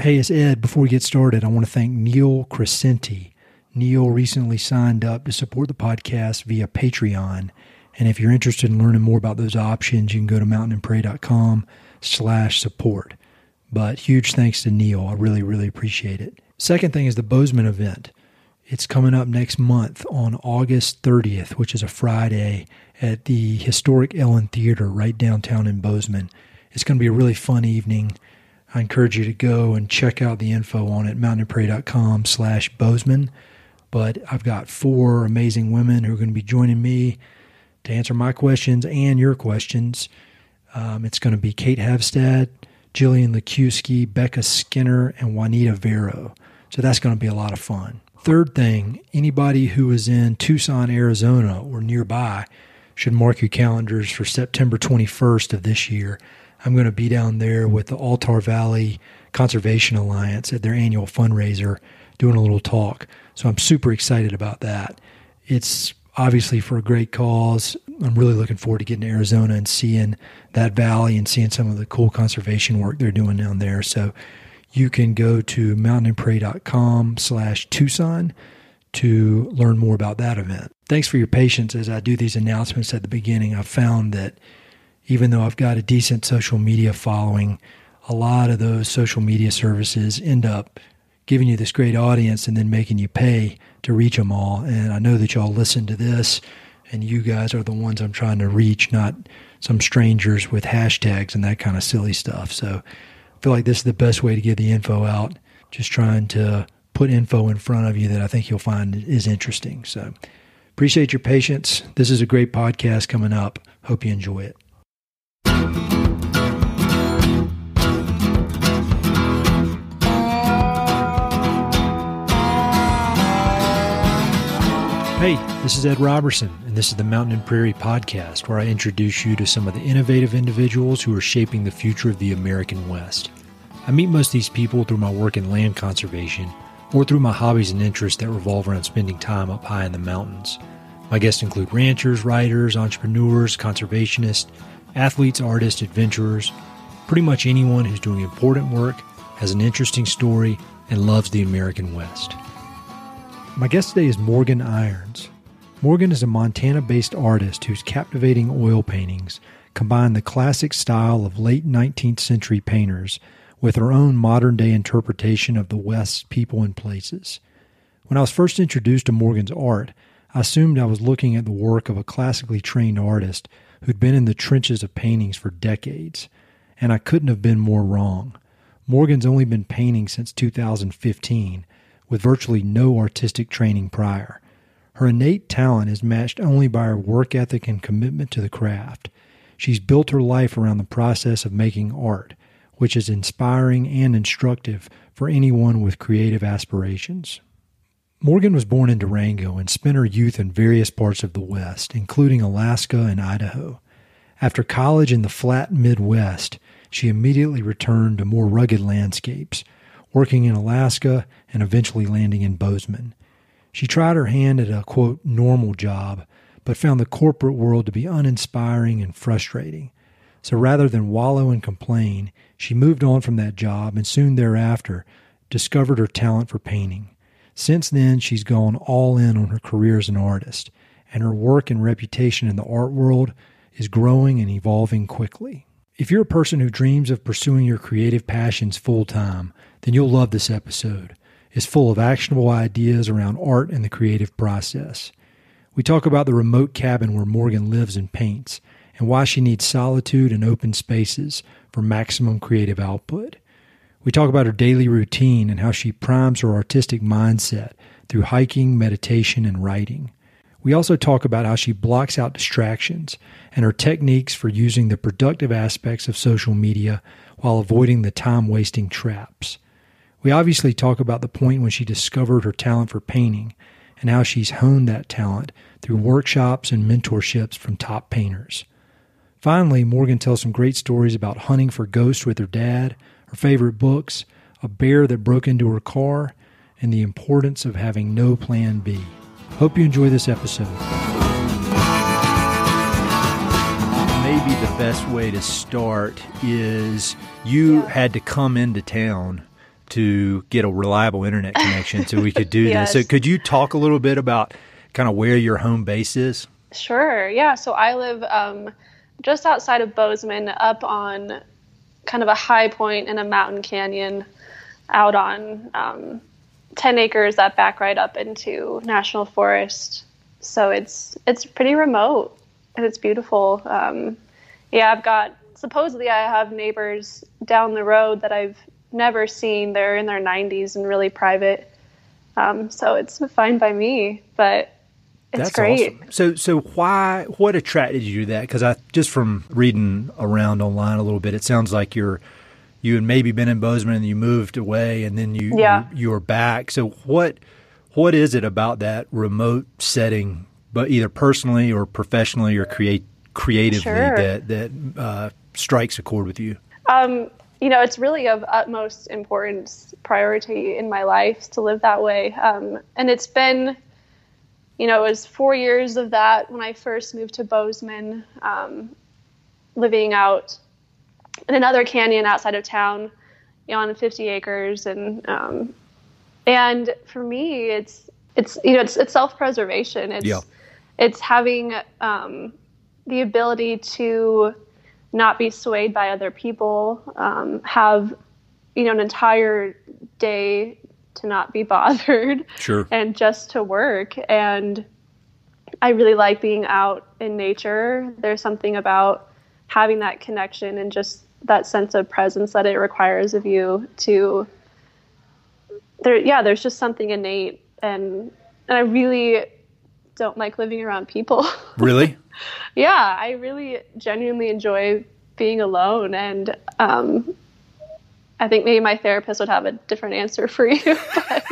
Hey, it's Ed. Before we get started, I want to thank Neil Crescenti. Neil recently signed up to support the podcast via Patreon. And if you're interested in learning more about those options, you can go to mountainandprairie.com slash support. But huge thanks to Neil. I really, really appreciate it. Second thing is the Bozeman event. It's coming up next month on August 30th, which is a Friday at the historic Ellen Theater right downtown in Bozeman. It's going to be a really fun evening. I encourage you to go and check out the info on it, mountainandprairie.com slash Bozeman. But I've got four amazing women who are going to be joining me to answer my questions and your questions. Um, it's going to be Kate Havstad, Jillian Lukiwski, Becca Skinner, and Juanita Vero. So that's going to be a lot of fun. Third thing, anybody who is in Tucson, Arizona or nearby should mark your calendars for September 21st of this year. I'm going to be down there with the Altar Valley Conservation Alliance at their annual fundraiser doing a little talk. So I'm super excited about that. It's obviously for a great cause. I'm really looking forward to getting to Arizona and seeing that valley and seeing some of the cool conservation work they're doing down there. So you can go to mountainandprairie.com slash Tucson to learn more about that event. Thanks for your patience as I do these announcements at the beginning. I've found that even though I've got a decent social media following, a lot of those social media services end up giving you this great audience and then making you pay to reach them all. And I know that y'all listen to this, and you guys are the ones I'm trying to reach, not some strangers with hashtags and that kind of silly stuff. So I feel like this is the best way to get the info out. Just trying to put info in front of you that I think you'll find is interesting. So appreciate your patience. This is a great podcast coming up. Hope you enjoy it. Hey, this is Ed Roberson, and this is the Mountain and Prairie Podcast, where I introduce you to some of the innovative individuals who are shaping the future of the American West. I meet most of these people through my work in land conservation or through my hobbies and interests that revolve around spending time up high in the mountains. My guests include ranchers, writers, entrepreneurs, conservationists, athletes, artists, adventurers, pretty much anyone who's doing important work, has an interesting story, and loves the American West. My guest today is Morgan Irons. Morgan is a Montana based artist whose captivating oil paintings combine the classic style of late 19th century painters with her own modern day interpretation of the West's people and places. When I was first introduced to Morgan's art, I assumed I was looking at the work of a classically trained artist who'd been in the trenches of paintings for decades, and I couldn't have been more wrong. Morgan's only been painting since 2015 with virtually no artistic training prior. Her innate talent is matched only by her work ethic and commitment to the craft. She's built her life around the process of making art, which is inspiring and instructive for anyone with creative aspirations. Morgan was born in Durango and spent her youth in various parts of the West, including Alaska and Idaho. After college in the flat Midwest, she immediately returned to more rugged landscapes, working in Alaska and eventually landing in Bozeman. She tried her hand at a quote normal job, but found the corporate world to be uninspiring and frustrating. So rather than wallow and complain, she moved on from that job and soon thereafter discovered her talent for painting. Since then, she's gone all in on her career as an artist, and her work and reputation in the art world is growing and evolving quickly. If you're a person who dreams of pursuing your creative passions full time, then you'll love this episode. It's full of actionable ideas around art and the creative process. We talk about the remote cabin where Morgan lives and paints, and why she needs solitude and open spaces for maximum creative output. We talk about her daily routine and how she primes her artistic mindset through hiking, meditation, and writing. We also talk about how she blocks out distractions and her techniques for using the productive aspects of social media while avoiding the time wasting traps. We obviously talk about the point when she discovered her talent for painting and how she's honed that talent through workshops and mentorships from top painters. Finally, Morgan tells some great stories about hunting for ghosts with her dad, her favorite books, a bear that broke into her car, and the importance of having no plan B. Hope you enjoy this episode. Maybe the best way to start is you had to come into town to get a reliable internet connection so we could do yes. this. So could you talk a little bit about kind of where your home base is? Sure. Yeah. So I live um, just outside of Bozeman, up on kind of a high point in a mountain canyon, out on um, ten acres that back right up into national forest. So it's it's pretty remote and it's beautiful. Um, yeah, I've got supposedly I have neighbors down the road that I've never seen. They're in their 90s and really private. Um, so it's fine by me, but it's That's great. Awesome. So, so why? What attracted you to that? Because I just from reading around online a little bit, it sounds like you're you had maybe been in Bozeman and you moved away, and then you yeah. you, you were back. So, what what is it about that remote setting, but either personally or professionally or create creatively sure. that that uh, strikes a chord with you? Um, you know, it's really of utmost importance, priority in my life to live that way. Um, and it's been, you know, it was four years of that when I first moved to Bozeman, um, living out in another canyon outside of town, you know, on 50 acres. And, um, and for me, it's, it's, you know, it's, it's self-preservation. It's, yeah. it's having, um, the ability to, not be swayed by other people, um, have you know an entire day to not be bothered, sure, and just to work. And I really like being out in nature. There's something about having that connection and just that sense of presence that it requires of you to. There, yeah, there's just something innate, and and I really don't like living around people. Really? yeah, I really genuinely enjoy being alone. And um, I think maybe my therapist would have a different answer for you. But...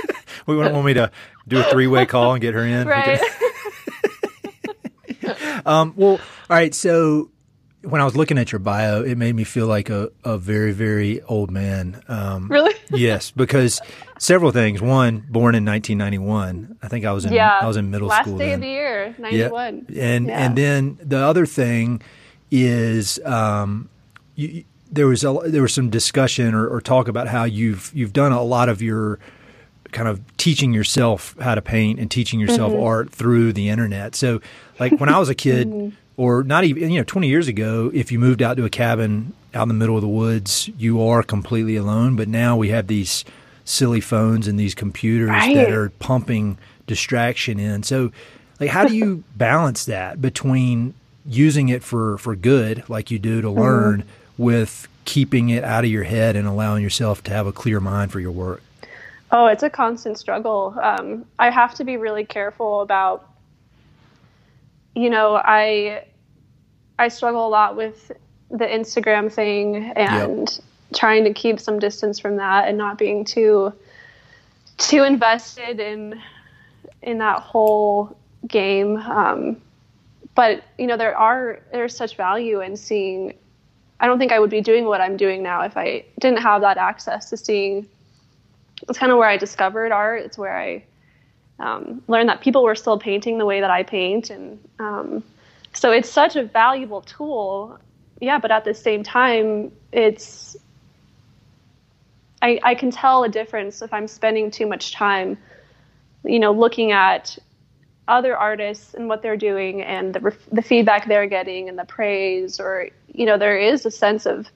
we wouldn't want me to do a three way call and get her in. Right. um, well, all right. So when I was looking at your bio, it made me feel like a, a very, very old man. Um, really? yes, because several things. One, born in 1991. I think I was in yeah, I was in middle last school. Last day then. of the year, 91. Yeah. And yeah. and then the other thing is um, you, there was a, there was some discussion or, or talk about how you've you've done a lot of your kind of teaching yourself how to paint and teaching yourself mm-hmm. art through the internet. So like when I was a kid mm-hmm. or not even you know 20 years ago if you moved out to a cabin out in the middle of the woods you are completely alone but now we have these silly phones and these computers right. that are pumping distraction in so like how do you balance that between using it for for good like you do to learn mm-hmm. With keeping it out of your head and allowing yourself to have a clear mind for your work oh it's a constant struggle um, i have to be really careful about you know, I I struggle a lot with the Instagram thing and yep. trying to keep some distance from that and not being too too invested in in that whole game. Um, but you know, there are there's such value in seeing. I don't think I would be doing what I'm doing now if I didn't have that access to seeing. It's kind of where I discovered art. It's where I um, learned that people were still painting the way that I paint, and um, so it's such a valuable tool. Yeah, but at the same time, it's I, I can tell a difference if I'm spending too much time, you know, looking at other artists and what they're doing and the the feedback they're getting and the praise, or you know, there is a sense of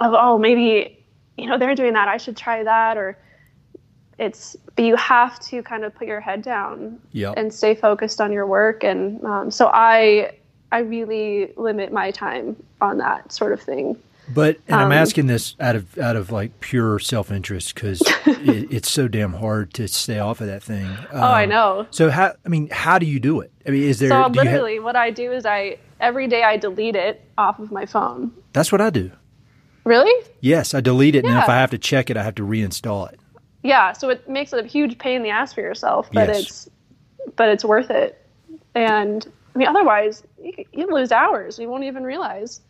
of oh maybe you know they're doing that, I should try that, or it's but you have to kind of put your head down yep. and stay focused on your work. And um, so i i really limit my time on that sort of thing but and um, i'm asking this out of out of like pure self-interest because it, it's so damn hard to stay off of that thing. Um, oh i know. so how i mean how do you do it? I mean is there so literally what i do is i every day i delete it off of my phone. That's what i do. Really? Yes i delete it yeah. and if i have to check it i have to reinstall it. Yeah so it makes it a huge pain in the ass for yourself but yes. it's but it's worth it. And i mean otherwise you, you lose hours. You won't even realize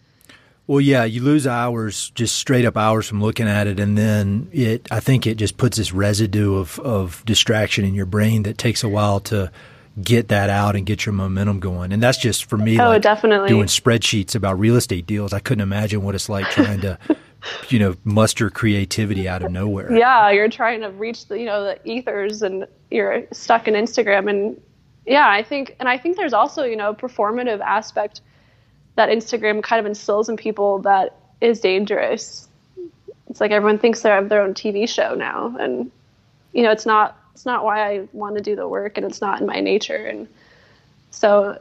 well yeah you lose hours just straight up hours from looking at it and then it i think it just puts this residue of of distraction in your brain that takes a while to get that out and get your momentum going. And that's just for me oh like definitely. doing spreadsheets about real estate deals. I couldn't imagine what it's like trying to you know, muster creativity out of nowhere. Yeah, you're trying to reach the, you know, the ethers and you're stuck in Instagram. And yeah, I think and I think there's also, you know, a performative aspect that Instagram kind of instills in people that is dangerous. It's like everyone thinks they have their own TV show now and you know, it's not it's not why I want to do the work and it's not in my nature and so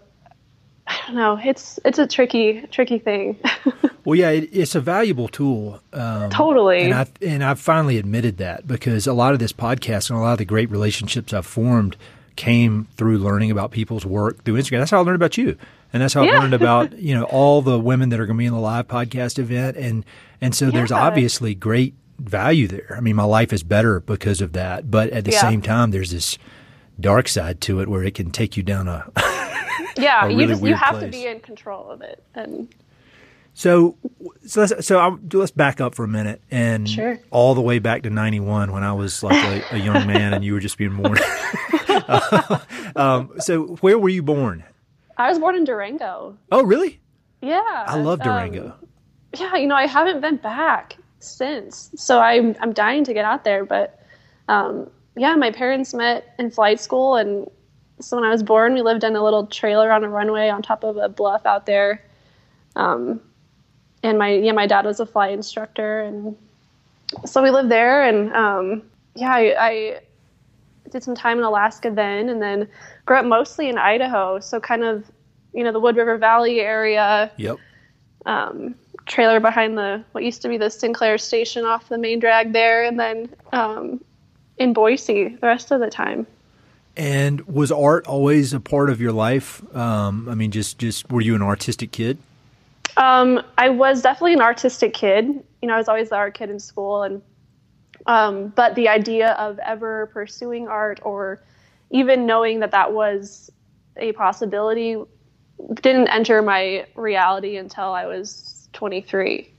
I don't know. It's it's a tricky tricky thing. well, yeah, it, it's a valuable tool. Um, totally. And I and I've finally admitted that because a lot of this podcast and a lot of the great relationships I've formed came through learning about people's work through Instagram. That's how I learned about you, and that's how yeah. I learned about you know all the women that are going to be in the live podcast event, and and so yeah. there's obviously great value there. I mean, my life is better because of that, but at the yeah. same time, there's this dark side to it where it can take you down a yeah, really you just you have place. to be in control of it. And so, so let's so I'll, let's back up for a minute and sure. all the way back to '91 when I was like a, a, young man and you were just being born. uh, um, so, where were you born? I was born in Durango. Oh, really? Yeah, I love Durango. Um, yeah, you know, I haven't been back since, so I'm I'm dying to get out there. But um, yeah, my parents met in flight school, and so when I was born, we lived in a little trailer on a runway on top of a bluff out there. Um, and my yeah, my dad was a flight instructor, and so we lived there. And um, yeah, I, I did some time in Alaska then, and then grew up mostly in Idaho. So kind of you know the Wood River Valley area. Yep. Um, trailer behind the what used to be the Sinclair station off the main drag there, and then um, in Boise the rest of the time. And was art always a part of your life? Um, I mean, just just were you an artistic kid? Um, I was definitely an artistic kid. You know, I was always the art kid in school, and um, but the idea of ever pursuing art or even knowing that that was a possibility didn't enter my reality until I was 23.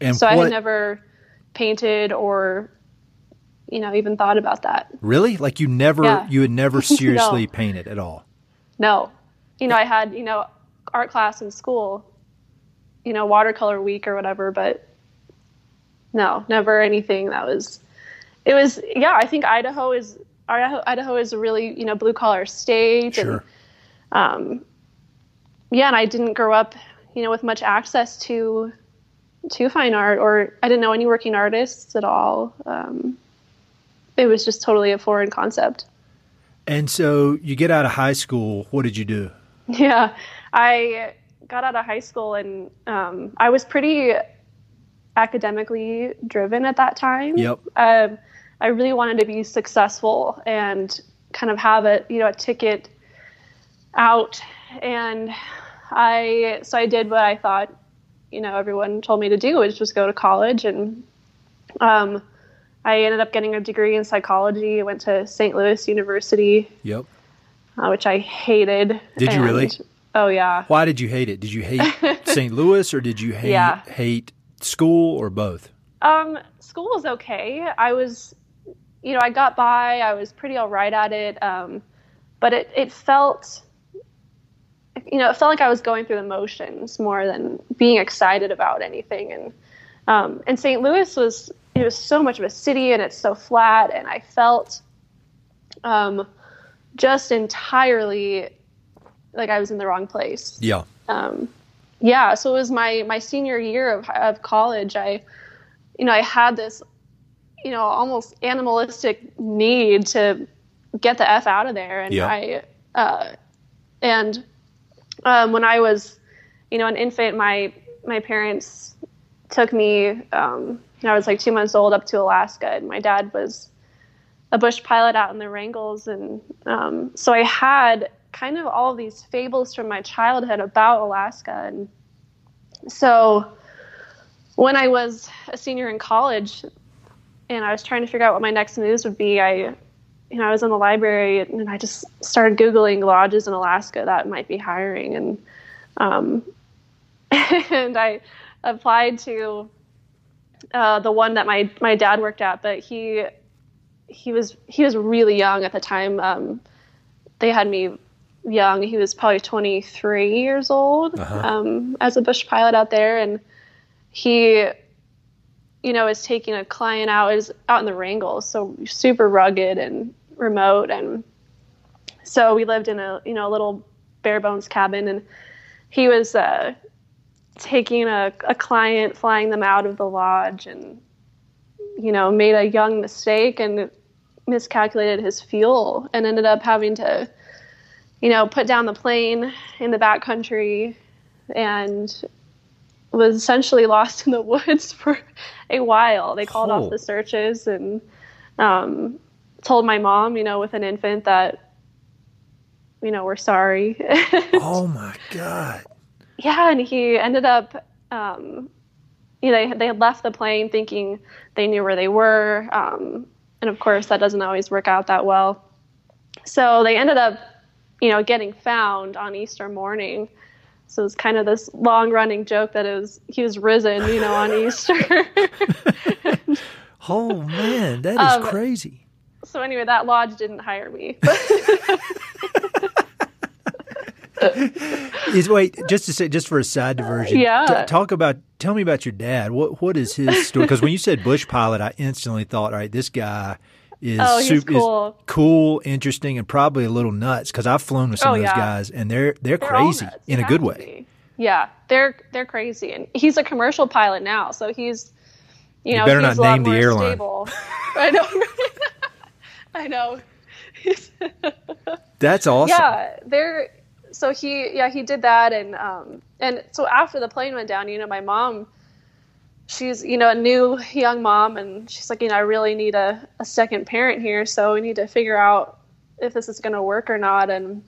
And so what, I had never painted or you know even thought about that. Really? Like you never Yeah. you had never seriously No. painted at all. No, you know I had you know art class in school, you know watercolor week or whatever, but no, never anything that was. It was yeah. I think Idaho is Idaho, Idaho is a really you know blue collar state and Sure. um, yeah, and I didn't grow up, you know, with much access to to fine art, or I didn't know any working artists at all. Um, it was just totally a foreign concept. And so you get out of high school, what did you do? Yeah, I got out of high school and um, I was pretty academically driven at that time. Yep. Um, I really wanted to be successful and kind of have a you know a ticket out, and I so I did what I thought you know everyone told me to do, which was go to college and. Um, I ended up getting a degree in psychology. I went to St. Louis University, Yep. uh, which I hated. Did you really? Oh yeah. Why did you hate it? Did you hate St. Louis or did you hate Yeah. hate school or both? Um, school was okay. I was, you know, I got by. I was pretty all right at it. Um, but it it felt, you know, it felt like I was going through the motions more than being excited about anything. And um, and St. Louis was it was so much of a city and it's so flat, and I felt, um, just entirely like I was in the wrong place. Yeah. um, yeah, so it was my my senior year of of college. I, you know, I had this, you know, almost animalistic need to get the f out of there, and Yeah. I, uh, and um, when I was, you know, an infant, my my parents took me. Um, I was like two months old up to Alaska, and my dad was a bush pilot out in the Wrangells, and um, so I had kind of all of these fables from my childhood about Alaska, and so when I was a senior in college, and I was trying to figure out what my next moves would be, I, you know, I was in the library and I just started googling lodges in Alaska that might be hiring, and um, and I applied to uh, the one that my my dad worked at, but he he was he was really young at the time. Um, they had me young. He was probably 23 years old Uh-huh. um, as a bush pilot out there, and he you know, is taking a client out is out in the Wrangell, so super rugged and remote, and so we lived in a you know a little bare bones cabin, and he was uh, taking a, a client, flying them out of the lodge, and you know made a young mistake and miscalculated his fuel, and ended up having to you know put down the plane in the back country and was essentially lost in the woods for a while. They called Oh. off the searches and um, told my mom, you know, with an infant that, you know, we're sorry. Oh my God. yeah, and he ended up, um, you know, they, they had left the plane thinking they knew where they were. Um, and of course, that doesn't always work out that well. So they ended up, you know, getting found on Easter morning. So it was kind of this long running joke that it was he was risen, you know, on Easter. Oh man, that is Um, crazy. so anyway, that lodge didn't hire me. Is wait just to say just for a side diversion. Yeah. t- talk about tell me about your dad. What what is his story? Because when you said bush pilot, I instantly thought, all right, this guy is Oh, he's sup- is cool. cool, interesting, and probably a little nuts. Because I've flown with some Oh, of those yeah. guys, and they're they're, They're crazy in a good way. Yeah, they're they're crazy, and he's a commercial pilot now, so he's you You know better he's not a lot name the more airline. Stable. I know. I know. That's awesome. yeah, they're so he yeah he did that, and um and so after the plane went down, you know, my mom. She's, you know, a new young mom, and she's like, you know, I really need a, a second parent here, so we need to figure out if this is going to work or not. And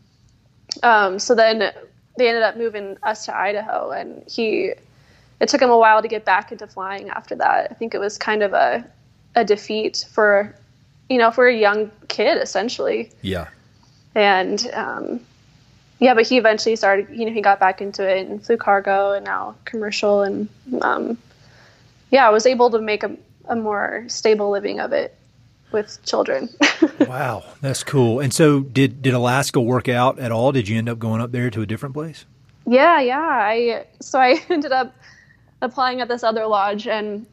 um, so then they ended up moving us to Idaho, and he it took him a while to get back into flying after that. I think it was kind of a a defeat for you know for a young kid essentially, Yeah. and um, yeah, but he eventually started. You know, he got back into it and flew cargo and now commercial, and um, yeah, I was able to make a, a more stable living of it with children. Wow, that's cool. And so, did did Alaska work out at all? Did you end up going up there to a different place? Yeah, yeah. I so I ended up applying at this other lodge, and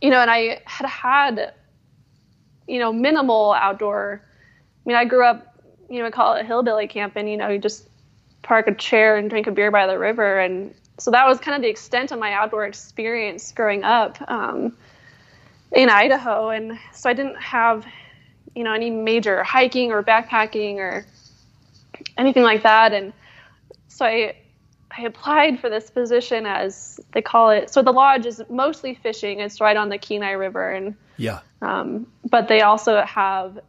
you know, and I had had you know minimal outdoor. I mean, I grew up, you know, we call it hillbilly camping. You know, you just park a chair and drink a beer by the river, and so that was kind of the extent of my outdoor experience growing up um, in Idaho. And so I didn't have, you know, any major hiking or backpacking or anything like that, and so I I applied for this position as they call it. So the lodge is mostly fishing. It's right on the Kenai River, and Yeah. um, but they also have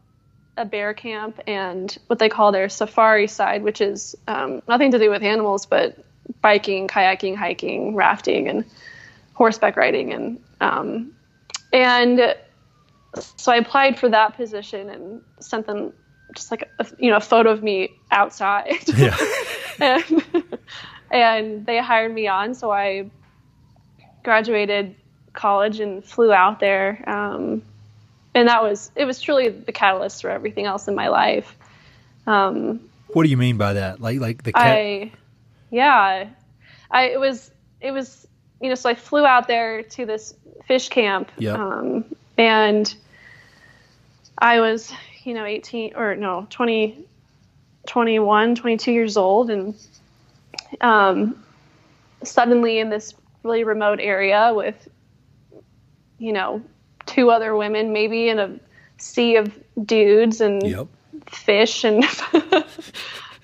a bear camp and what they call their safari side, which is um, nothing to do with animals, but biking, kayaking, hiking, rafting, and horseback riding, and um, and so I applied for that position and sent them just like a, you know a photo of me outside. Yeah. and, and they hired me on. So I graduated college and flew out there. Um, and that was, it was truly the catalyst for everything else in my life. Um, What do you mean by that? Like like the cat? I, yeah, I, it was, it was, you know, so I flew out there to this fish camp. Yep. Um, and I was, you know, 18 or no, 20, 21, 22 years old. And, um, suddenly in this really remote area with, you know, two other women, maybe in a sea of dudes and Yep. fish and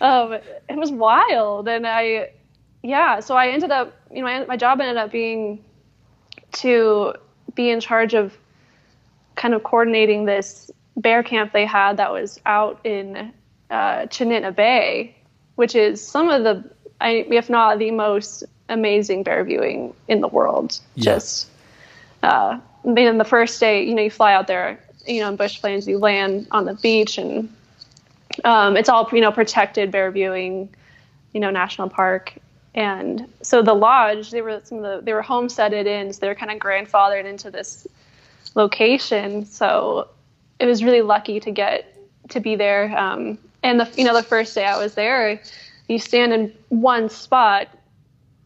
um, it was wild and i yeah so i ended up you know my, my job ended up being to be in charge of kind of coordinating this bear camp they had that was out in uh, Chinitna Bay, which is some of the, I, if not the most amazing bear viewing in the world. Yeah. Just, uh, I mean, the first day, you know, you fly out there, you know, in bush planes, you land on the beach and um, it's all, you know, protected bear viewing, you know, national park. And so the lodge, they were some of the, they were homesteaded in, so they were kind of grandfathered into this location. So it was really lucky to get to be there. Um, and the you know the first day I was there, you stand in one spot,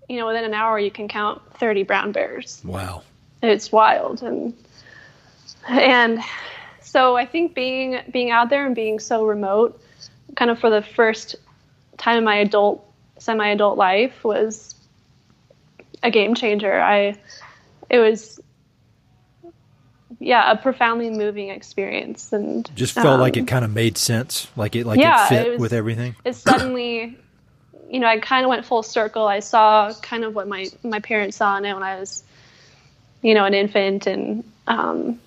you know, within an hour you can count 30 brown bears. Wow. it's wild and and so I think being being out there and being so remote, kind of for the first time in my adult semi-adult life was a game changer. I it was yeah, a profoundly moving experience and just felt um, like it um, kind of made sense, like it like yeah, it fit it was, with everything. It suddenly you know, I kind of went full circle. I saw kind of what my my parents saw in it when I was you know, an infant and um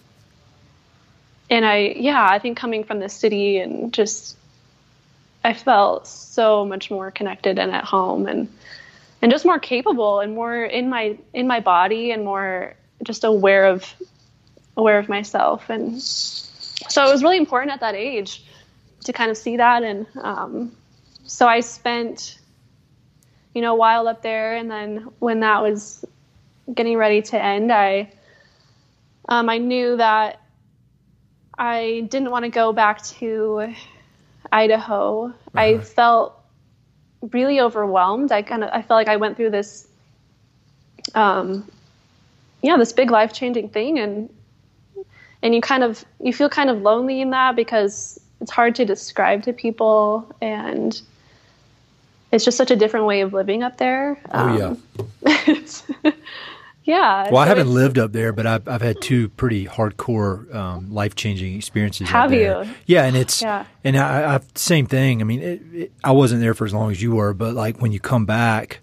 and I yeah, I think coming from the city and just I felt so much more connected and at home and and just more capable and more in my in my body and more just aware of aware of myself. And so it was really important at that age to kind of see that. And um, so I spent you know a while up there. And then when that was getting ready to end I um, I knew that I didn't want to go back to Idaho. Uh-huh. I felt really overwhelmed. I kind of I felt like I went through this um yeah, this big life-changing thing and and you kind of you feel kind of lonely in that because it's hard to describe to people and it's just such a different way of living up there. Oh. Um, Yeah. Well, so I haven't lived up there, but I've I've had two pretty hardcore, um, life changing experiences. Have you? Yeah, and it's yeah. and I, I same thing. I mean, it, it, I wasn't there for as long as you were, but like when you come back,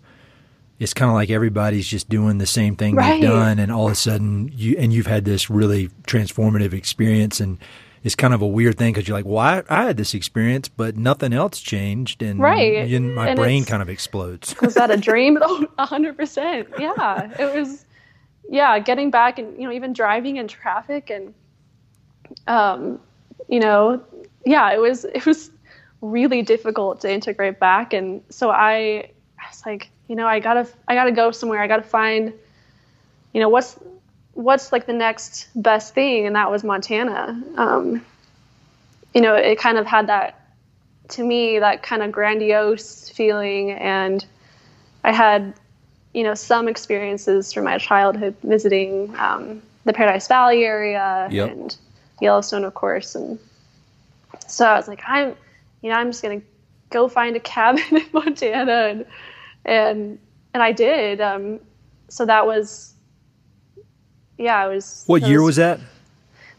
it's kind of like everybody's just doing the same thing right. they've done, and all of a sudden you and you've had this really transformative experience, and it's kind of a weird thing because you're like, well, I, I, had this experience, but nothing else changed, and right, my and brain kind of explodes. was that a dream? hundred percent. Yeah, it was yeah, getting back and you know even driving in traffic and um, you know, yeah, it was it was really difficult to integrate back, and so I, I was like, you know, I gotta I gotta go somewhere. I gotta find, you know, what's what's like the next best thing, and that was Montana. Um, you know, it kind of had that to me that kind of grandiose feeling, and I had you know, some experiences from my childhood visiting um, the Paradise Valley area yep. and Yellowstone, of course. And so I was like, I'm, you know, I'm just gonna go find a cabin in Montana, and and and I did. Um, so that was, yeah, it was. What year was, was that?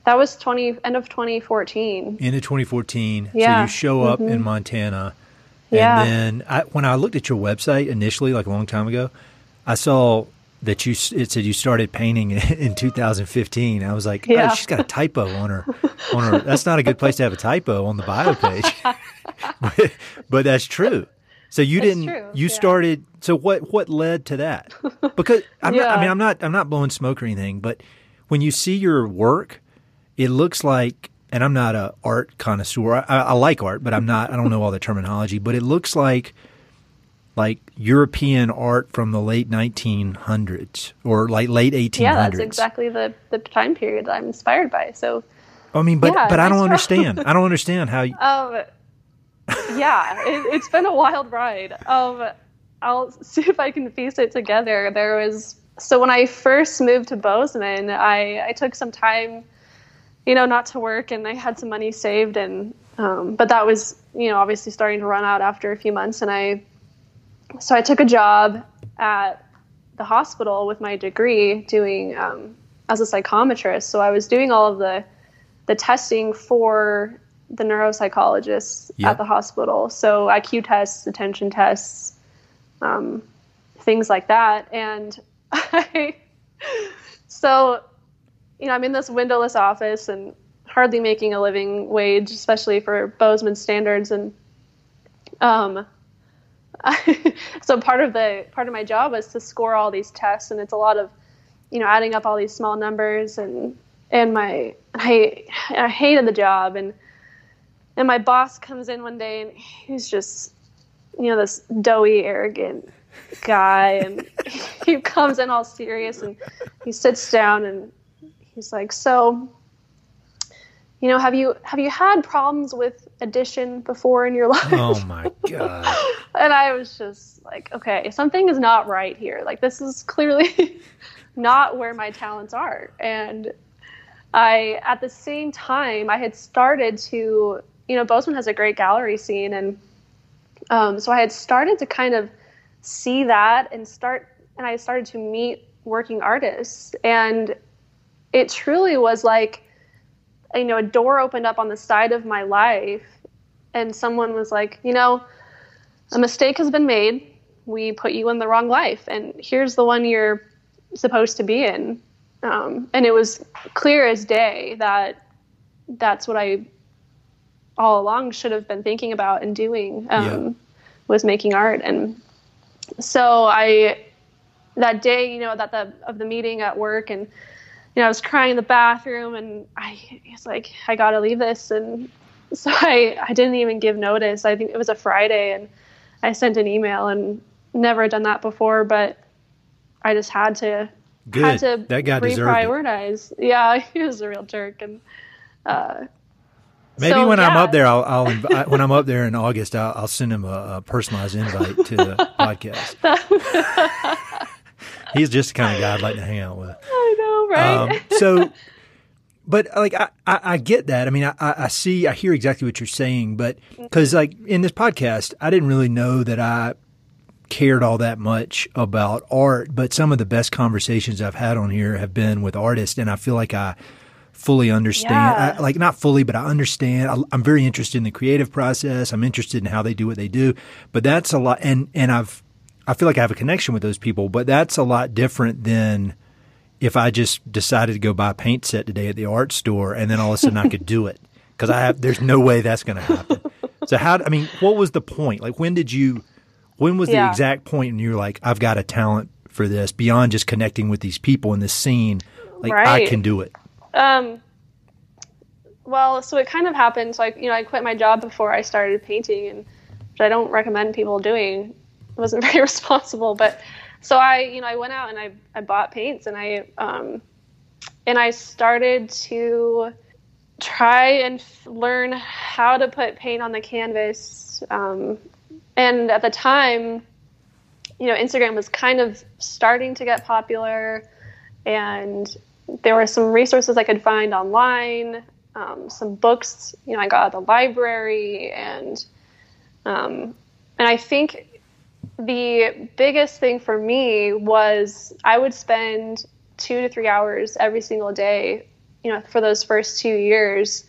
That was twenty end of twenty fourteen. End of twenty fourteen. Yeah. So you show up mm-hmm. in Montana. And yeah. then I, when I looked at your website initially, like a long time ago, I saw that you it said you started painting in 2015. I was like, oh, yeah. oh, she's got a typo on her on her. That's not a good place to have a typo on the bio page, but, but, that's true. So you didn't true. you yeah. started. So what what led to that? Because I'm yeah. not, I mean I'm not I'm not blowing smoke or anything, but when you see your work, it looks like. And I'm not a art connoisseur. I, I like art, but I'm not. I don't know all the terminology. But it looks like like European art from the late 1900s or like late 1800s. Yeah, that's exactly the, the time period that I'm inspired by. So, I mean, but yeah, but I don't understand. I don't understand how. You... Um, yeah, it, has been a wild ride. Um, I'll see if I can piece it together. There was so when I first moved to Bozeman, I I took some time, you know, not to work, and I had some money saved, and um, but that was you know obviously starting to run out after a few months, and I so I took a job at the hospital with my degree doing um, as a psychometrist. So I was doing all of the the testing for the neuropsychologists yep. at the hospital. So IQ tests, attention tests, um, things like that. And I, so, you know, I'm in this windowless office and hardly making a living wage, especially for Bozeman standards. And um, so part of the part of my job was to score all these tests, and it's a lot of, you know, adding up all these small numbers, and and my I I hated the job, and and my boss comes in one day, and he's just, you know, this doughy, arrogant guy, and he comes in all serious, and he sits down, and he's like, so you know have you have you had problems with addition before in your life oh my god and i was just like okay something is not right here like this is clearly not where my talents are. And I, at the same time, I had started to, you know, Bozeman has a great gallery scene. And um, so I had started to kind of see that and start, and I started to meet working artists. And it truly was like, you know, a door opened up on the side of my life, and someone was like, you know, a mistake has been made. We put you in the wrong life, and here's the one you're supposed to be in. Um, and it was clear as day that that's what I all along should have been thinking about and doing um, yeah. was making art. And so I, that day, you know, that the of the meeting at work, and you know, I was crying in the bathroom, and I was like, I gotta leave this, and so I I didn't even give notice. I think it was a Friday, and I sent an email, and never done that before, but I just had to Good. had to that guy reprioritize. Yeah, he was a real jerk, and uh, maybe so, when yeah. I'm up there, I'll, I'll inv- when I'm up there in August, I'll, I'll send him a, a, personalized invite to the podcast. He's just the kind of guy I'd like to hang out with. I know, right? Um, so, but like I, I, I, get that. I mean, I, I see, I hear exactly what you're saying, but because like in this podcast, I didn't really know that I cared all that much about art, but some of the best conversations I've had on here have been with artists, and I feel like I fully understand. Yeah. I, like not fully, but I understand. I, I'm very interested in the creative process. I'm interested in how they do what they do, but that's a lot. And and I've I feel like I have a connection with those people, but that's a lot different than if I just decided to go buy a paint set today at the art store and then all of a sudden I could do it because I have. There's no way that's going to happen. So how? I mean, what was the point? Like, when did you? When was Yeah. the exact point when you're like, I've got a talent for this beyond just connecting with these people in this scene? Like, I can do it. Um, well, so it kind of happened. So I, you know, I quit my job before I started painting, and which I don't recommend people doing. Wasn't very responsible, but so I, you know, I went out and I, I bought paints, and I, um, and I started to try and f- learn how to put paint on the canvas. Um, and at the time, you know, Instagram was kind of starting to get popular, and there were some resources I could find online, um, some books, you know, I got at the library, and um, and I think the biggest thing for me was I would spend two to three hours every single day, you know, for those first two years,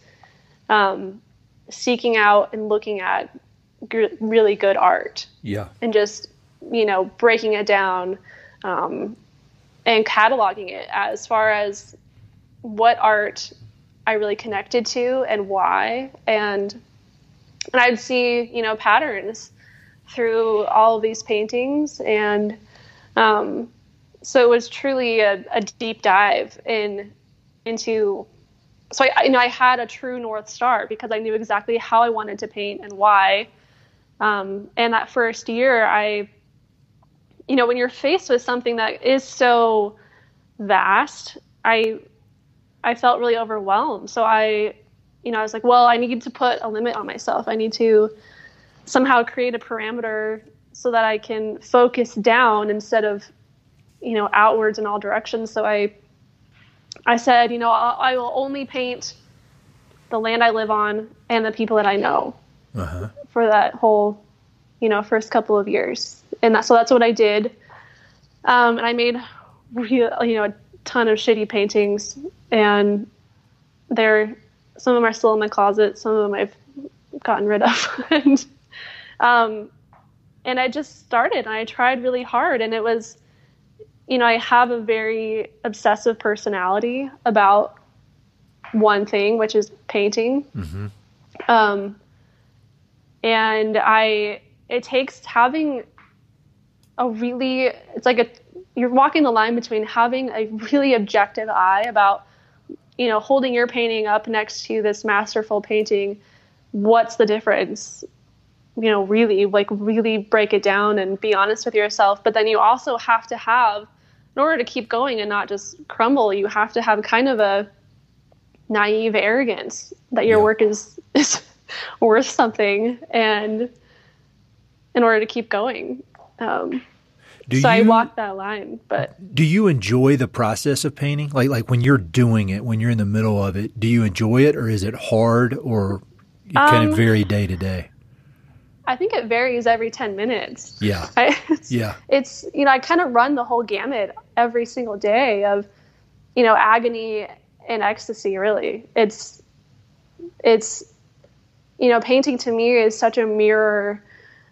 um, seeking out and looking at g- really good art. Yeah. and just you know breaking it down um, and cataloging it as far as what art I really connected to and why. And and I'd see you know patterns through all these paintings and um, so it was truly a, a deep dive in into so I you know I had a true north star because I knew exactly how I wanted to paint and why um, and that first year, I, you know, when you're faced with something that is so vast, I, I felt really overwhelmed. So I, you know, I was like, well, I need to put a limit on myself. I need to somehow create a parameter so that I can focus down instead of, you know, outwards in all directions. So I, I said, you know, I'll, I will only paint the land I live on and the people that I know Uh huh. for that whole, you know, first couple of years. And that, so that's what I did. Um, and I made, real, you know, a ton of shitty paintings, and they're some of them are still in my closet. Some of them I've gotten rid of, and um, and I just started. And I tried really hard, and it was, you know, I have a very obsessive personality about one thing, which is painting. Mm-hmm. Um, and I, it takes having a really, it's like a, you're walking the line between having a really objective eye about, you know, holding your painting up next to this masterful painting. What's the difference? You know, really, like, really break it down and be honest with yourself. But then you also have to have, in order to keep going and not just crumble, you have to have kind of a naive arrogance that your Yeah. work is, is worth something and in order to keep going. Um, Do so you, I walk that line. But do you enjoy the process of painting? Like like when you're doing it, when you're in the middle of it, do you enjoy it, or is it hard, or it kind um, of vary day to day? I think it varies every 10 minutes. Yeah. I, it's, yeah. It's, you know, I kind of run the whole gamut every single day of, you know, agony and ecstasy, really. It's, it's, you know, painting to me is such a mirror,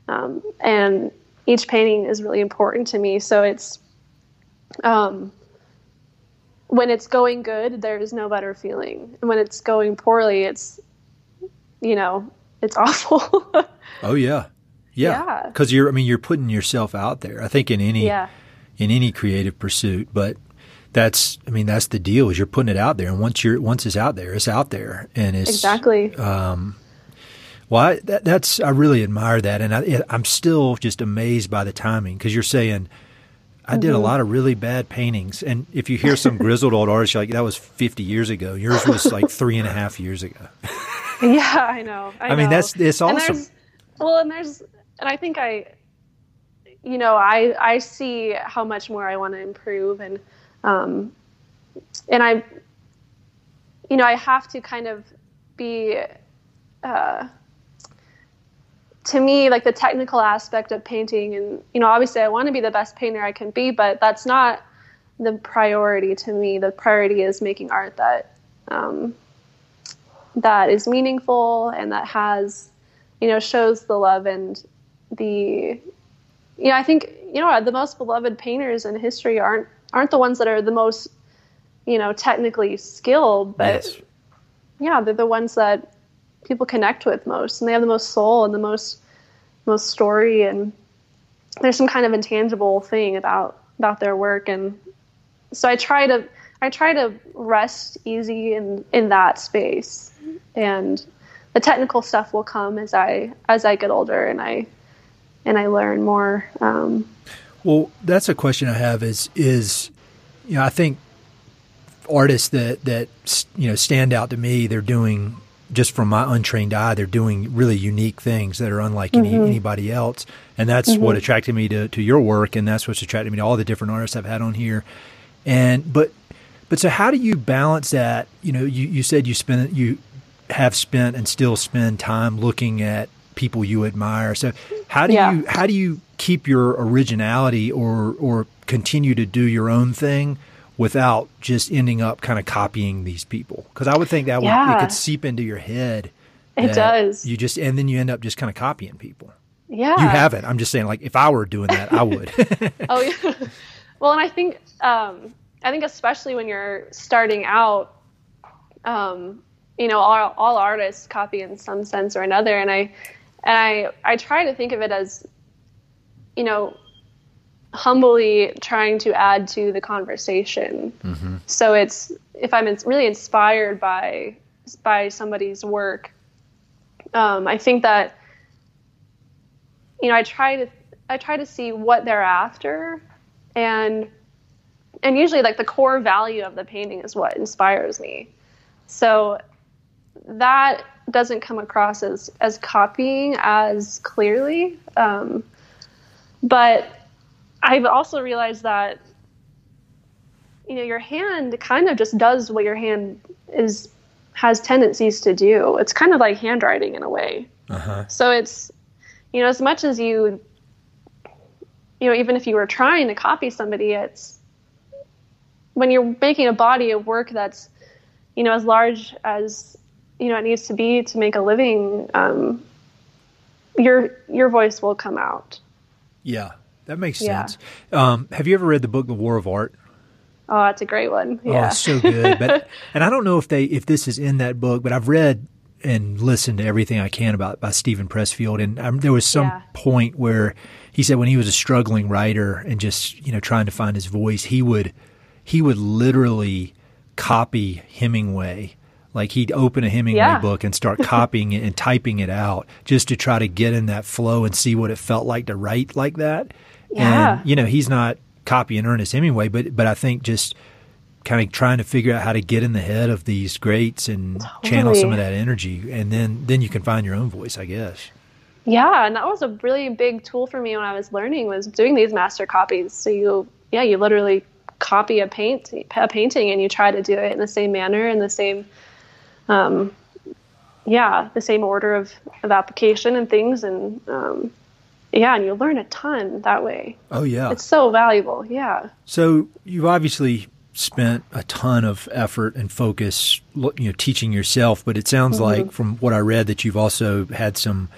um, and each painting is really important to me. So it's, um, when it's going good, there is no better feeling. And when it's going poorly, it's, you know, it's awful. oh yeah, yeah. Because you're, I mean, you're putting yourself out there. I think in any, yeah. in any creative pursuit, but that's, I mean, that's the deal is you're putting it out there, and once you're, once it's out there, it's out there, and it's exactly. Um, well, I, that, that's I really admire that, and I, am still just amazed by the timing because you're saying. I did mm-hmm. a lot of really bad paintings, and if you hear some grizzled old artist, like that was 50 years ago. Yours was like three and a half years ago. yeah, I know. I, I mean, that's it's awesome. And well, and there's, and I think I, you know, I I see how much more I want to improve, and um, and I, you know, I have to kind of be, uh, to me, like the technical aspect of painting, and you know, obviously, I want to be the best painter I can be, but that's not the priority to me. The priority is making art that. Um, that is meaningful and that has, you know, shows the love and the, you know, I think, you know, the most beloved painters in history aren't, aren't the ones that are the most, you know, technically skilled, but yes. yeah, they're the ones that people connect with most and they have the most soul and the most, most story. And there's some kind of intangible thing about, about their work. And so I try to, I try to rest easy in, in that space and the technical stuff will come as I as I get older and I and I learn more. Um, well, that's a question I have. Is is you know I think artists that that you know stand out to me. They're doing just from my untrained eye, they're doing really unique things that are unlike mm-hmm. any, anybody else, and that's mm-hmm. what attracted me to to your work, and that's what's attracted me to all the different artists I've had on here. And but but so how do you balance that? You know, you, you said you spent you have spent and still spend time looking at people you admire. So how do yeah. you how do you keep your originality or or continue to do your own thing without just ending up kind of copying these people? Because I would think that yeah. would, it could seep into your head. It does. You just and then you end up just kind of copying people. Yeah. You haven't. I'm just saying like if I were doing that, I would. oh yeah. Well, and I think um, I think especially when you're starting out um, you know all, all artists copy in some sense or another. And i and i i try to think of it as you know humbly trying to add to the conversation. Mm-hmm. so it's if i'm really inspired by by somebody's work um, i think that you know i try to i try to see what they're after. And and usually like the core value of the painting is what inspires me. So that doesn't come across as as copying as clearly. Um, but I've also realized that you know your hand kind of just does what your hand is has tendencies to do. It's kind of like handwriting in a way. Uh-huh. So it's you know as much as you you know even if you were trying to copy somebody, it's when you're making a body of work that's you know as large as you know it needs to be to make a living, um, your your voice will come out. Yeah, that makes yeah. sense. Um, have you ever read the book The War of Art? Oh, that's a great one. Oh, yeah, oh, so good. But and I don't know if they if this is in that book, but I've read and listened to everything I can about by Steven Pressfield, and um, there was some yeah. point where he said when he was a struggling writer and just you know trying to find his voice, he would he would literally copy Hemingway like he'd open a Hemingway yeah. book and start copying it and typing it out just to try to get in that flow and see what it felt like to write like that. Yeah. And you know, he's not copying Ernest Hemingway, but but I think just kind of trying to figure out how to get in the head of these greats and totally. channel some of that energy and then then you can find your own voice, I guess. Yeah, and that was a really big tool for me when I was learning was doing these master copies. So you, yeah, you literally copy a paint a painting and you try to do it in the same manner in the same, um, yeah, the same order of, of application and things, and um, yeah, and you learn a ton that way. Oh yeah, it's so valuable. Yeah. So you've obviously spent a ton of effort and focus, you know, teaching yourself. But it sounds mm-hmm. like from what I read that you've also had some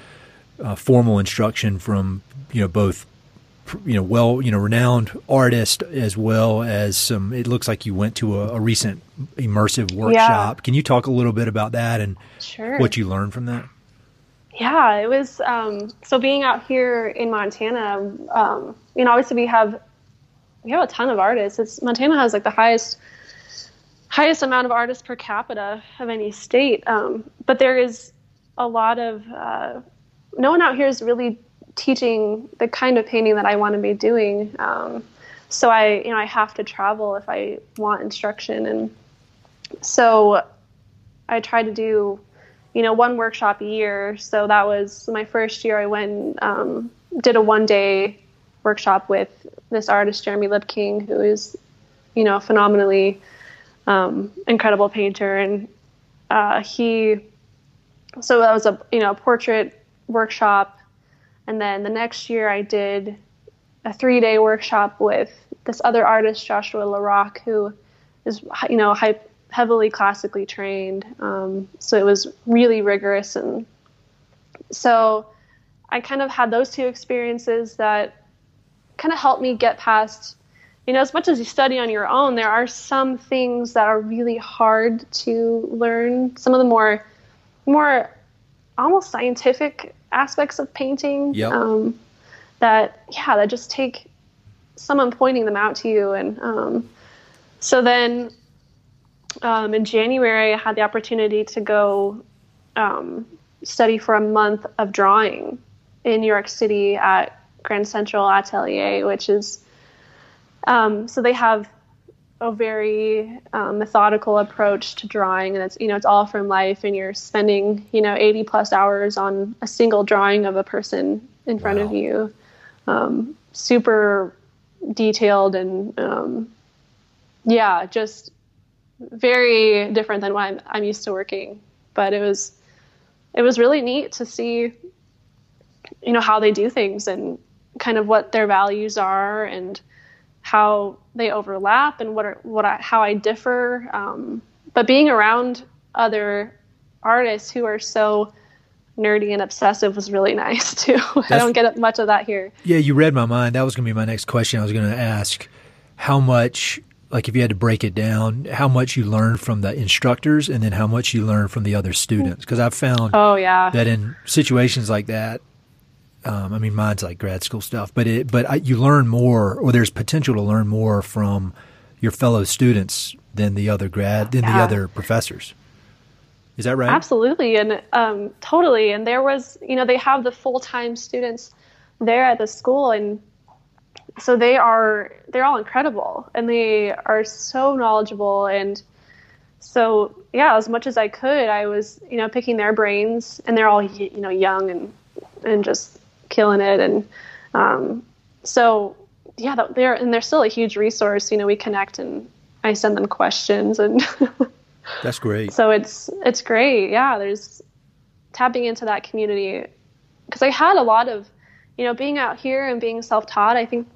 uh, formal instruction from you know both you know well you know renowned artist as well as some. It looks like you went to a, a recent immersive workshop. Yeah. Can you talk a little bit about that and sure. what you learned from that? Yeah, it was um, so being out here in Montana. Um, you know, obviously we have we have a ton of artists. It's Montana has like the highest highest amount of artists per capita of any state. Um, but there is a lot of uh, no one out here is really teaching the kind of painting that I want to be doing. Um, so I, you know, I have to travel if I want instruction, and so I try to do, you know, one workshop a year. So that was my first year. I went um, did a one day workshop with this artist Jeremy Lipking, who is, you know, phenomenally um, incredible painter, and uh, he. So that was a you know portrait workshop, and then the next year I did a three day workshop with this other artist Joshua LaRock, who is you know heavily classically trained. Um, so it was really rigorous, and so I kind of had those two experiences that kind of helped me get past you know as much as you study on your own there are some things that are really hard to learn some of the more more almost scientific aspects of painting yep. um, that yeah that just take someone pointing them out to you and um, so then um, in january i had the opportunity to go um, study for a month of drawing in new york city at Grand Central Atelier, which is um, so they have a very um, methodical approach to drawing, and it's you know it's all from life, and you're spending you know 80 plus hours on a single drawing of a person in front wow. of you, um, super detailed and um, yeah, just very different than what I'm, I'm used to working. But it was it was really neat to see you know how they do things and kind of what their values are and how they overlap and what are, what I, how I differ. Um, but being around other artists who are so nerdy and obsessive was really nice too. I don't get much of that here. Yeah, you read my mind. That was going to be my next question. I was going to ask how much, like, if you had to break it down, how much you learned from the instructors and then how much you learned from the other students. Because I've found oh yeah that in situations like that, um, I mean, mine's like grad school stuff, but it, but I, you learn more, or there's potential to learn more from your fellow students than the other grad than yeah. the other professors. Is that right? Absolutely, and um, totally. And there was, you know, they have the full time students there at the school, and so they are they're all incredible, and they are so knowledgeable and so yeah as much as i could i was you know picking their brains and they're all you know young and and just killing it. And um, so, yeah, they're and they're still a huge resource. You know, we connect and I send them questions and. That's great. So it's it's great. Yeah, there's tapping into that community because I had a lot of, you know, being out here and being self-taught. I think,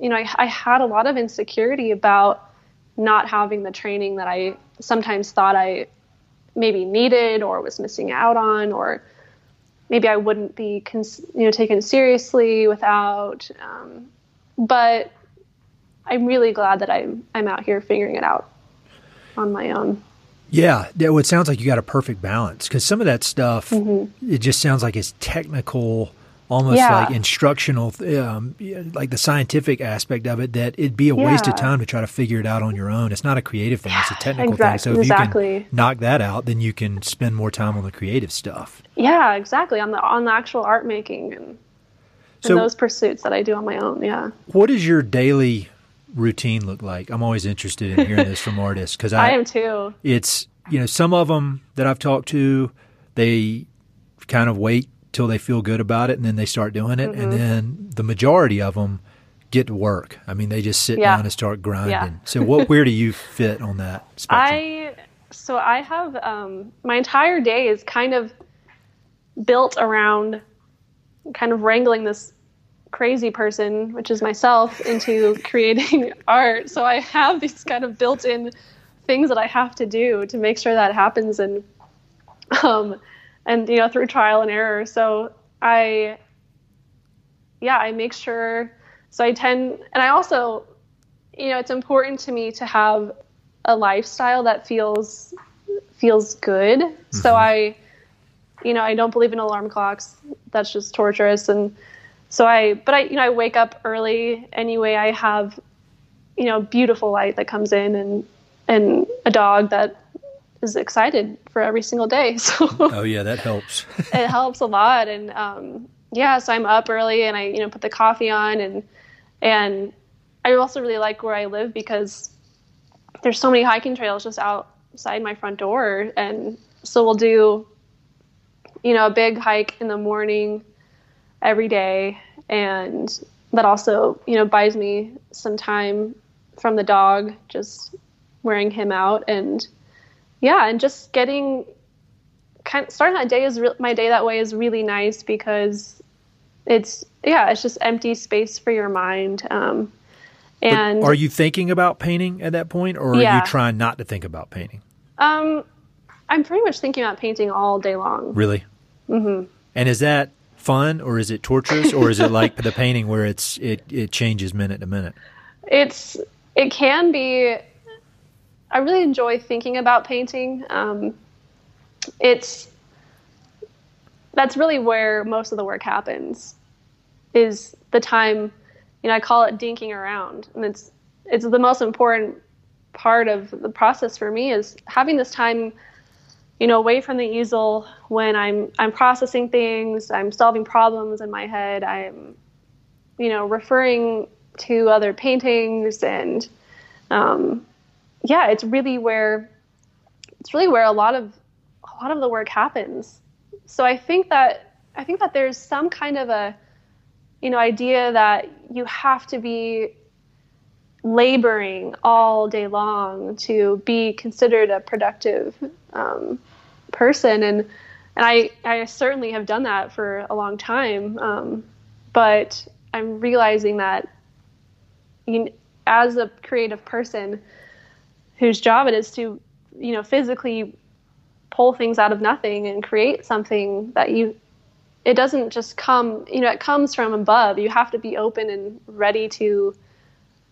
you know, I, I had a lot of insecurity about not having the training that I sometimes thought I maybe needed or was missing out on or maybe I wouldn't be cons- you know taken seriously without. Um, but I'm really glad that I'm I'm out here figuring it out on my own. Yeah, well, it sounds like you got a perfect balance because some of that stuff mm-hmm. it just sounds like it's technical almost yeah. like instructional, um, like the scientific aspect of it, that it'd be a yeah. waste of time to try to figure it out on your own. It's not a creative thing; it's a technical exactly. thing. So if exactly. you can knock that out, then you can spend more time on the creative stuff. Yeah, exactly on the on the actual art making and, so, and those pursuits that I do on my own. Yeah. What does your daily routine look like? I'm always interested in hearing this from artists because I, I am too. It's you know some of them that I've talked to, they kind of wait till they feel good about it, and then they start doing it, mm-hmm. and then the majority of them get to work. I mean, they just sit yeah. down and start grinding. Yeah. so, what where do you fit on that? Spectrum? I so I have um, my entire day is kind of built around kind of wrangling this crazy person, which is myself, into creating art. So I have these kind of built-in things that I have to do to make sure that happens, and um, and you know through trial and error. So I, yeah, I make sure so I tend, and I also, you know, it's important to me to have a lifestyle that feels feels good. Mm-hmm. So I, you know, I don't believe in alarm clocks. That's just torturous. And so I, but I, you know, I wake up early anyway. I have, you know, beautiful light that comes in and and a dog that is excited for every single day. So oh yeah, that helps. it helps a lot. And um, yeah, so I'm up early and I, you know, put the coffee on and and I also really like where I live because there's so many hiking trails just outside my front door. And so we'll do, you know, a big hike in the morning every day. And that also, you know, buys me some time from the dog, just wearing him out. And yeah, and just getting kind of starting that day is re- my day that way is really nice because it's yeah, it's just empty space for your mind. Um, and but are you thinking about painting at that point, or are yeah. you trying not to think about painting? Um, I'm pretty much thinking about painting all day long. Really? Mm-hmm. And is that fun, or is it torturous, or is it like the painting where it's it it changes minute to minute? It's it can be. I really enjoy thinking about painting. Um, it's that's really where most of the work happens is the time you know i call it dinking around and it's it's the most important part of the process for me is having this time you know away from the easel when i'm i'm processing things i'm solving problems in my head i'm you know referring to other paintings and um, yeah it's really where it's really where a lot of a lot of the work happens. So I think that I think that there's some kind of a you know idea that you have to be laboring all day long to be considered a productive um, person. And and I, I certainly have done that for a long time. Um, but I'm realizing that you, as a creative person whose job it is to you know physically pull things out of nothing and create something that you it doesn't just come you know it comes from above. You have to be open and ready to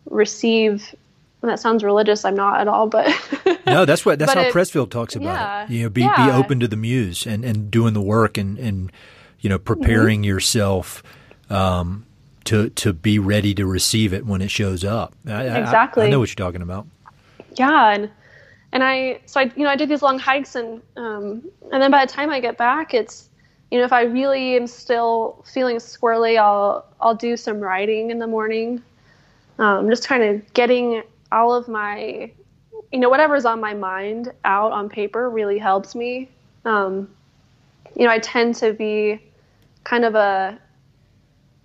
receive and that sounds religious i'm not at all but no that's what that's how it, pressfield talks about yeah, it you know be, yeah. be open to the muse and and doing the work and and you know preparing mm-hmm. yourself um, to to be ready to receive it when it shows up. I, exactly I, I know what you're talking about yeah and and I so I you know I did these long hikes and um, and then by the time I get back it's you know if I really am still feeling squirrely I'll I'll do some writing in the morning. Um, just kind of getting all of my you know whatever's on my mind out on paper really helps me. Um, you know I tend to be kind of a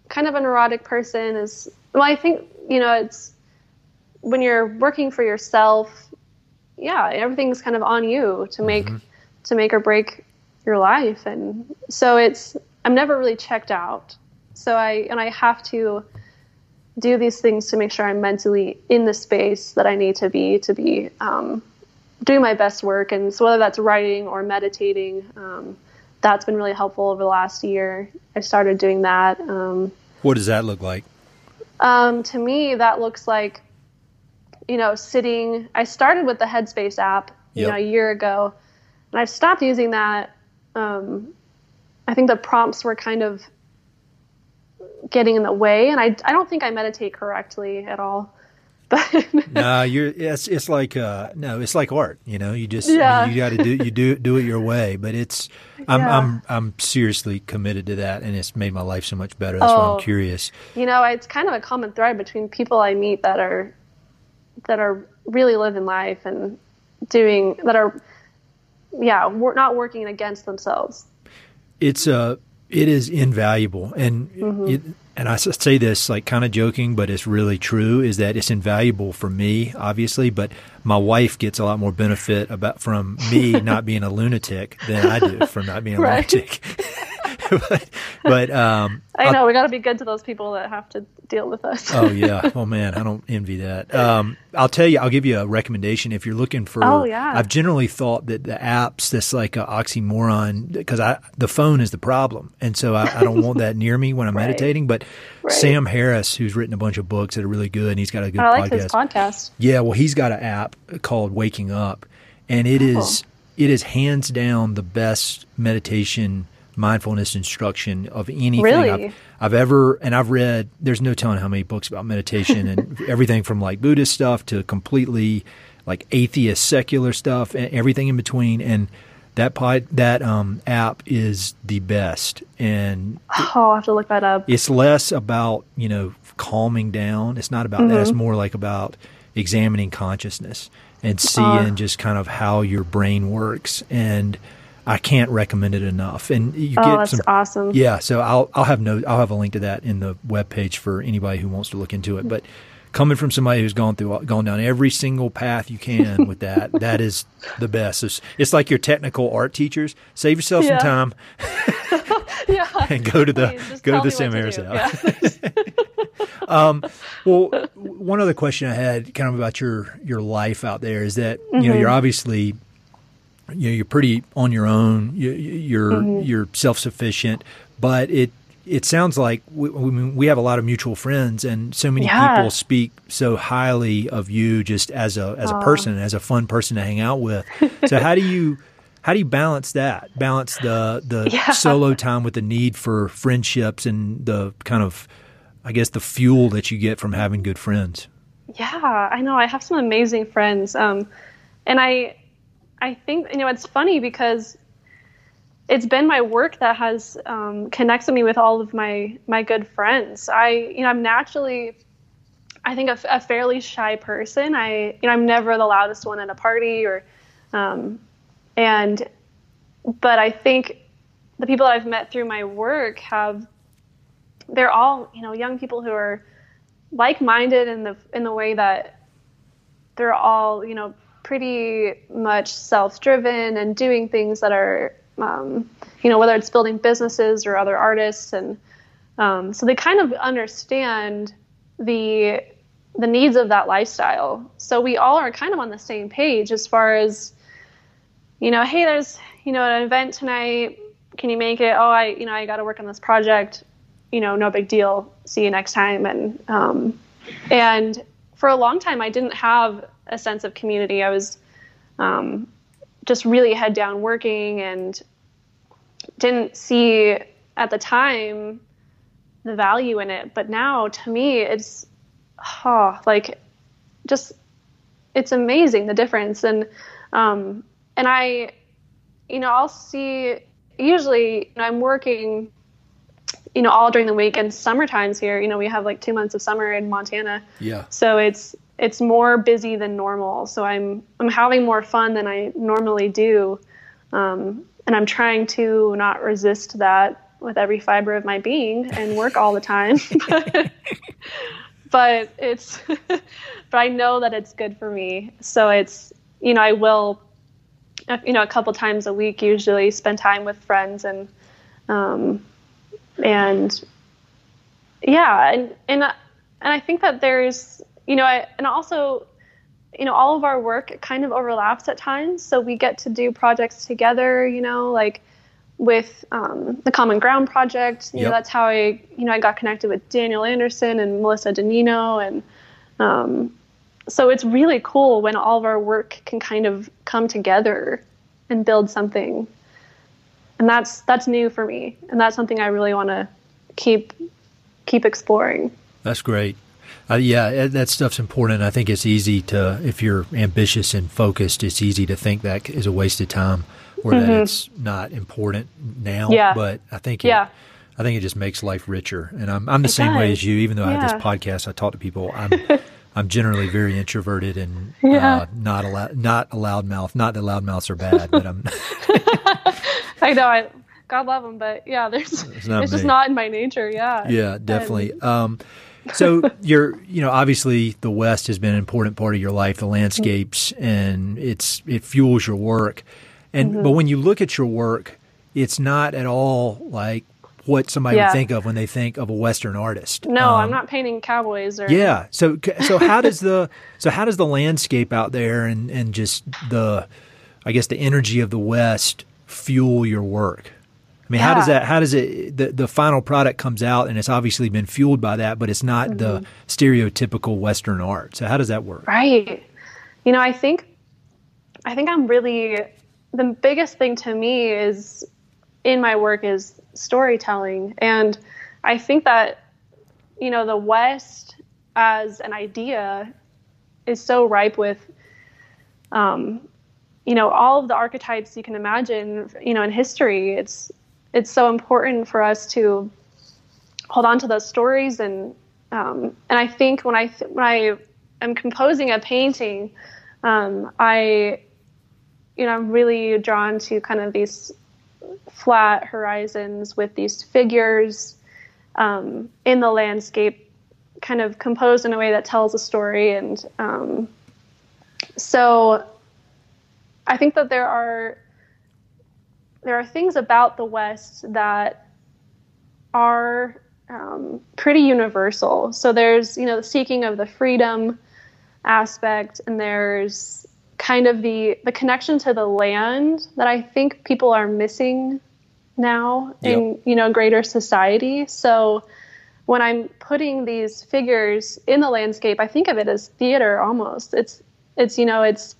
kind of a neurotic person is well I think you know it's when you're working for yourself yeah, everything's kind of on you to make mm-hmm. to make or break your life, and so it's I'm never really checked out. So I and I have to do these things to make sure I'm mentally in the space that I need to be to be um, doing my best work. And so whether that's writing or meditating, um, that's been really helpful over the last year. I started doing that. Um, what does that look like? Um, to me, that looks like you know, sitting. I started with the Headspace app, you yep. know, a year ago, and I've stopped using that. Um, I think the prompts were kind of getting in the way, and I I don't think I meditate correctly at all. But no, you're it's it's like uh, no, it's like art. You know, you just yeah. I mean, you got to do you do do it your way. But it's I'm yeah. I'm I'm seriously committed to that, and it's made my life so much better. That's oh, why I'm oh. curious. You know, it's kind of a common thread between people I meet that are that are really living life and doing that are yeah we're not working against themselves it's a It is invaluable, and mm-hmm. it, and I say this like kind of joking, but it's really true. Is that it's invaluable for me, obviously, but my wife gets a lot more benefit about from me not being a lunatic than I do from not being a right. lunatic. but, but um, I know I'll, we got to be good to those people that have to deal with us. oh yeah, oh man, I don't envy that. Um, I'll tell you, I'll give you a recommendation if you're looking for. Oh yeah. I've generally thought that the apps that's like an oxymoron because I the phone is the problem, and so I, I don't want that near me when I'm right. meditating. But right. Sam Harris, who's written a bunch of books that are really good, and he's got a good I like podcast. his podcast. Yeah, well, he's got an app called Waking Up, and it oh. is it is hands down the best meditation mindfulness instruction of anything really? I've, I've, ever and I've read. There's no telling how many books about meditation and everything from like Buddhist stuff to completely like atheist secular stuff and everything in between. And that pod, that um, app is the best. And oh, I'll have to look that up. It's less about you know calming down. It's not about mm-hmm. that. It's mm-hmm. more like about examining consciousness and seeing uh, just kind of how your brain works and I can't recommend it enough. And you oh, get that's some, awesome. Yeah, so I'll I'll have no I'll have a link to that in the web page for anybody who wants to look into it. But coming from somebody who's gone through gone down every single path you can with that, that is the best. It's, it's like your technical art teachers. Save yourself yeah. some time. yeah. and go to the Please, go to the Sam Harris yeah. um, well, one other question I had, kind of about your your life out there, is that mm-hmm. you know you're mm-hmm. obviously you know, you're pretty on your own. You, you're mm-hmm. you're self sufficient, but it it sounds like we, we, have a lot of mutual friends, and so many yeah. people speak so highly of you just as a as a person, as a fun person to hang out with. so how do you how do you balance that? Balance the the yeah. solo time with the need for friendships and the kind of I guess the fuel that you get from having good friends. Yeah, I know. I have some amazing friends, um, and I I think you know it's funny because it's been my work that has um, connected me with all of my my good friends. I you know I'm naturally I think a, a, fairly shy person. I you know I'm never the loudest one at a party or um, and but I think the people that I've met through my work have they're all you know young people who are like-minded in the in the way that they're all you know pretty much self-driven and doing things that are um, you know whether it's building businesses or other artists. And um, so they kind of understand the the needs of that lifestyle. So we all are kind of on the same page as far as you know hey there's you know an event tonight. Can you make it? Oh i you know i got to work on this project. You know no big deal. See you next time. And um, and for a long time i didn't have a sense of community. I was um, just really head down working and didn't see at the time the value in it. But now to me, it's oh, like just it's amazing the difference. And um, and I, you know, I'll see usually you know, I'm working you know all during the week and summer times here you know we have like two months of summer in montana yeah so it's it's more busy than normal. So I'm I'm having more fun than I normally do, um, and I'm trying to not resist that with every fiber of my being and work all the time. but it's but I know that it's good for me. So it's you know I will you know a couple times a week usually spend time with friends and um, and yeah and and and I think that there's you know, I, and also, you know, all of our work kind of overlaps at times. So we get to do projects together, you know, like with um, the Common Ground Project. You yep. know, that's how I, you know, I got connected with Daniel Anderson and Melissa Danino. And um, so it's really cool when all of our work can kind of come together and build something. And that's that's new for me, and that's something I really want to keep keep exploring. That's great. Uh, yeah, that stuff's important. I think it's easy to, if you're ambitious and focused, it's easy to think that is a waste of time or mm-hmm. that it's not important now. Yeah. But I think, it, yeah. I think it just makes life richer. And I'm, I'm the it same does. way as you. Even though yeah. I have this podcast, I talk to people. I'm, I'm generally very introverted and yeah. uh, not a not a loudmouth. Not that loudmouths are bad, but I'm. I know. I God love them, but yeah, there's it's, it's just not in my nature. Yeah. Yeah, definitely. Um, so you're, you know, obviously the West has been an important part of your life, the landscapes, and it's it fuels your work. And mm-hmm. but when you look at your work, it's not at all like what somebody yeah. would think of when they think of a Western artist. No, um, I'm not painting cowboys or. Yeah. So so how does the so how does the landscape out there and and just the, I guess the energy of the West fuel your work? I mean, yeah. how does that? How does it? The the final product comes out, and it's obviously been fueled by that, but it's not mm-hmm. the stereotypical Western art. So how does that work? Right. You know, I think, I think I'm really the biggest thing to me is in my work is storytelling, and I think that you know the West as an idea is so ripe with um, you know all of the archetypes you can imagine you know in history it's it's so important for us to hold on to those stories. And um, and I think when I th- when I am composing a painting, um, I you know I'm really drawn to kind of these flat horizons with these figures um, in the landscape, kind of composed in a way that tells a story, and um, so I think that there are there are things about the West that are um, pretty universal. So there's, you know, the seeking of the freedom aspect, and there's kind of the the connection to the land that I think people are missing now yep. in you know greater society. So when I'm putting these figures in the landscape, I think of it as theater almost. It's it's you know it's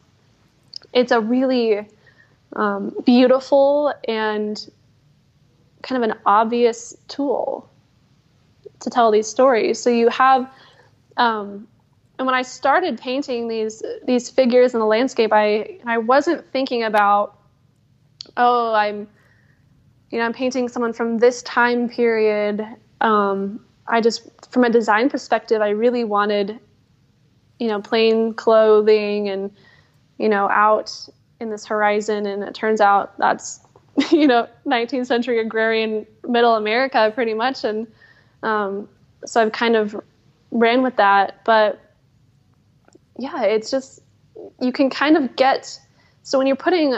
it's a really um, beautiful and kind of an obvious tool to tell these stories. So you have, um, and when I started painting these these figures in the landscape, I I wasn't thinking about, oh, I'm, you know, I'm painting someone from this time period. Um, I just, from a design perspective, I really wanted, you know, plain clothing and, you know, out in this horizon and it turns out that's you know 19th century agrarian middle america pretty much and um, so i've kind of ran with that but yeah it's just you can kind of get so when you're putting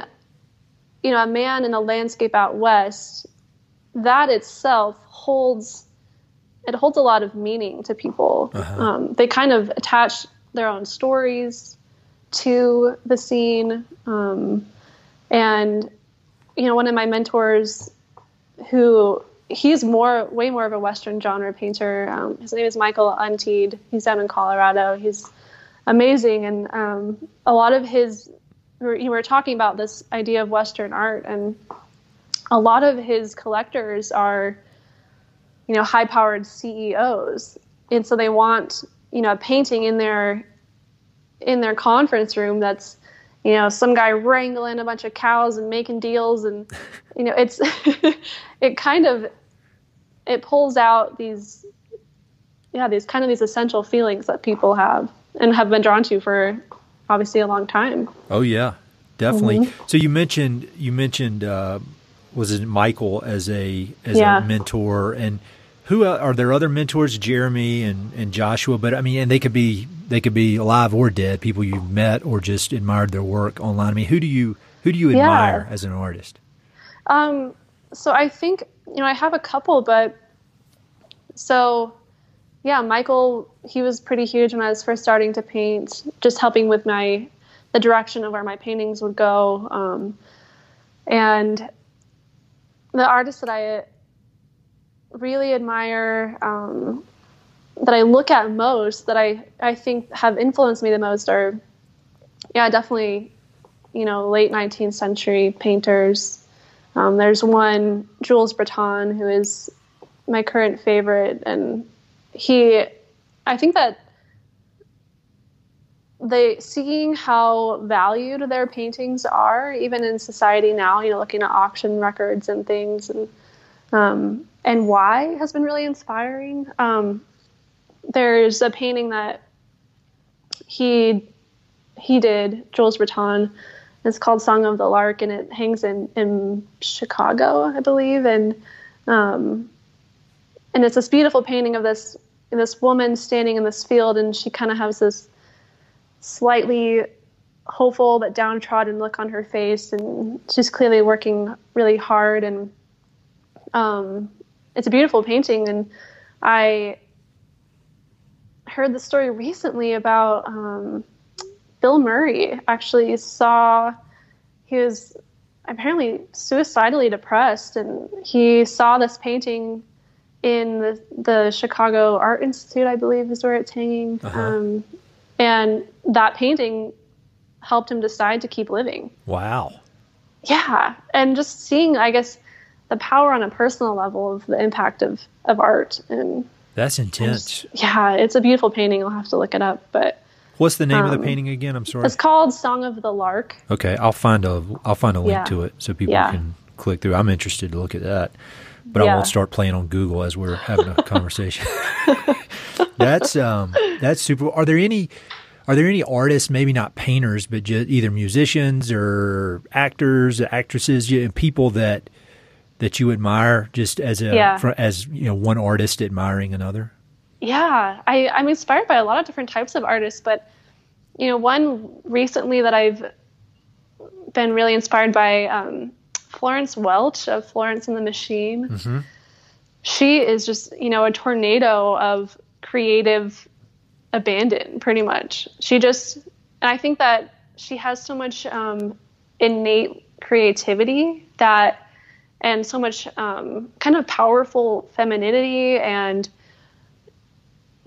you know a man in a landscape out west that itself holds it holds a lot of meaning to people uh-huh. um, they kind of attach their own stories to the scene. Um, and, you know, one of my mentors who he's more, way more of a Western genre painter. Um, his name is Michael Untiedt. He's down in Colorado. He's amazing. And um, a lot of his, we were, talking about this idea of Western art, and a lot of his collectors are, you know, high powered CEOs. And so they want, you know, a painting in their in their conference room that's you know some guy wrangling a bunch of cows and making deals and you know it's it kind of it pulls out these yeah these kind of these essential feelings that people have and have been drawn to for obviously a long time oh yeah definitely mm-hmm. so you mentioned you mentioned uh, was it michael as a as yeah. a mentor and who are there other mentors jeremy and, and joshua but i mean and they could be they could be alive or dead, people you've met or just admired their work online. I mean, who do you who do you admire yeah. as an artist? Um, so I think you know I have a couple, but so yeah, Michael he was pretty huge when I was first starting to paint, just helping with my the direction of where my paintings would go, um, and the artists that I really admire. Um, that I look at most that I, I think have influenced me the most are, yeah, definitely, you know, late 19th century painters. Um, there's one, Jules Breton, who is my current favorite. And he, I think that they seeing how valued their paintings are, even in society now, you know, looking at auction records and things and, um, and why has been really inspiring. Um, there's a painting that he he did Jules Breton, It's called Song of the Lark, and it hangs in in Chicago, I believe, and um, and it's this beautiful painting of this this woman standing in this field, and she kind of has this slightly hopeful but downtrodden look on her face, and she's clearly working really hard. And um, it's a beautiful painting, and I heard the story recently about um, Bill Murray. Actually, saw he was apparently suicidally depressed, and he saw this painting in the, the Chicago Art Institute, I believe, is where it's hanging. Uh-huh. Um, and that painting helped him decide to keep living. Wow. Yeah. And just seeing, I guess, the power on a personal level of the impact of, of art. And that's intense. And yeah. It's a beautiful painting. I'll have to look it up. But what's the name um, of the um, painting again? I'm sorry. It's called Song of the Lark. Okay. I'll find a, I'll find a link yeah. to it so people yeah. can click through. I'm interested to look at that but yeah. I won't start playing on Google as we're having a conversation. that's um, that's super. Are there any are there any artists, maybe not painters, but just either musicians or actors, actresses, people that that you admire just as a yeah. for, as you know one artist admiring another? Yeah, I, I'm inspired by a lot of different types of artists, but you know, one recently that I've been really inspired by um, Florence Welch of Florence and the Machine. Mm-hmm. She is just, you know, a tornado of creative abandon, pretty much. She just, and I think that she has so much um, innate creativity that, and so much um, kind of powerful femininity, and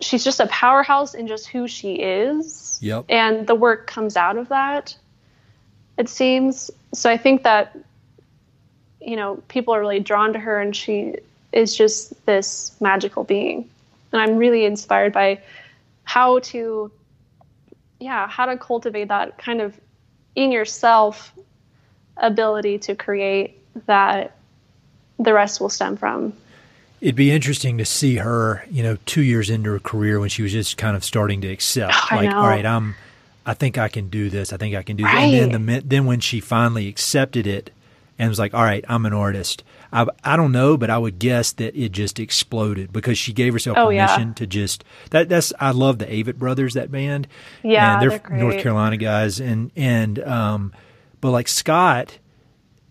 she's just a powerhouse in just who she is. Yep. And the work comes out of that, it seems. So I think that you know, people are really drawn to her and she is just this magical being. And I'm really inspired by how to, yeah, how to cultivate that kind of in yourself ability to create that the rest will stem from. It'd be interesting to see her, you know, two years into her career when she was just kind of starting to accept, oh, like, all right, I'm, I think I can do this. I think I can do right. that. And then the then when she finally accepted it, and was like, all right, I'm an artist. I, I don't know, but I would guess that it just exploded because she gave herself oh, permission yeah. to just that. That's I love the Avett Brothers that band. Yeah, and they're, they're North Carolina guys, and and um, but like Scott,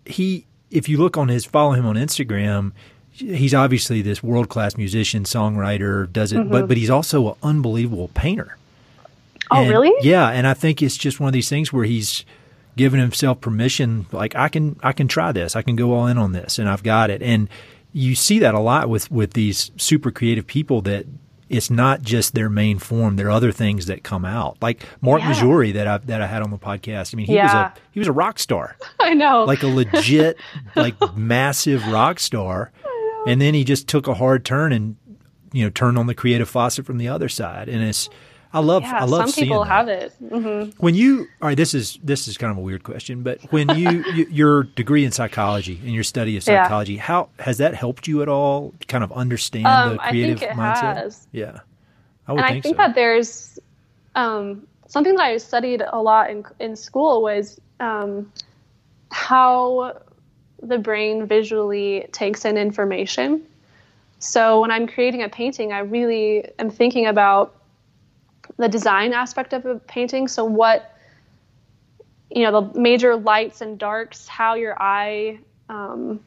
he if you look on his follow him on Instagram, he's obviously this world class musician, songwriter, does it, mm-hmm. but but he's also an unbelievable painter. Oh, and, really? Yeah, and I think it's just one of these things where he's giving himself permission like I can I can try this. I can go all in on this and I've got it. And you see that a lot with with these super creative people that it's not just their main form. There are other things that come out, like Mark yeah. Maggiori that I that I had on the podcast. I mean, he yeah. was a he was a rock star. I know, like a legit, like massive rock star, and then he just took a hard turn and you know turned on the creative faucet from the other side, and it's I love yeah, I love some people that. have it. Mm-hmm. When you all right, this is this is kind of a weird question, but when you, you your degree in psychology and your study of psychology, yeah. how has that helped you at all? Kind of understand um, the creative I think it mindset. Has. Yeah, I would and think I think so. that there's um, something that I studied a lot in in school was um, how the brain visually takes in information. So when I'm creating a painting, I really am thinking about the design aspect of a painting. So what you know the major lights and darks, how your eye um,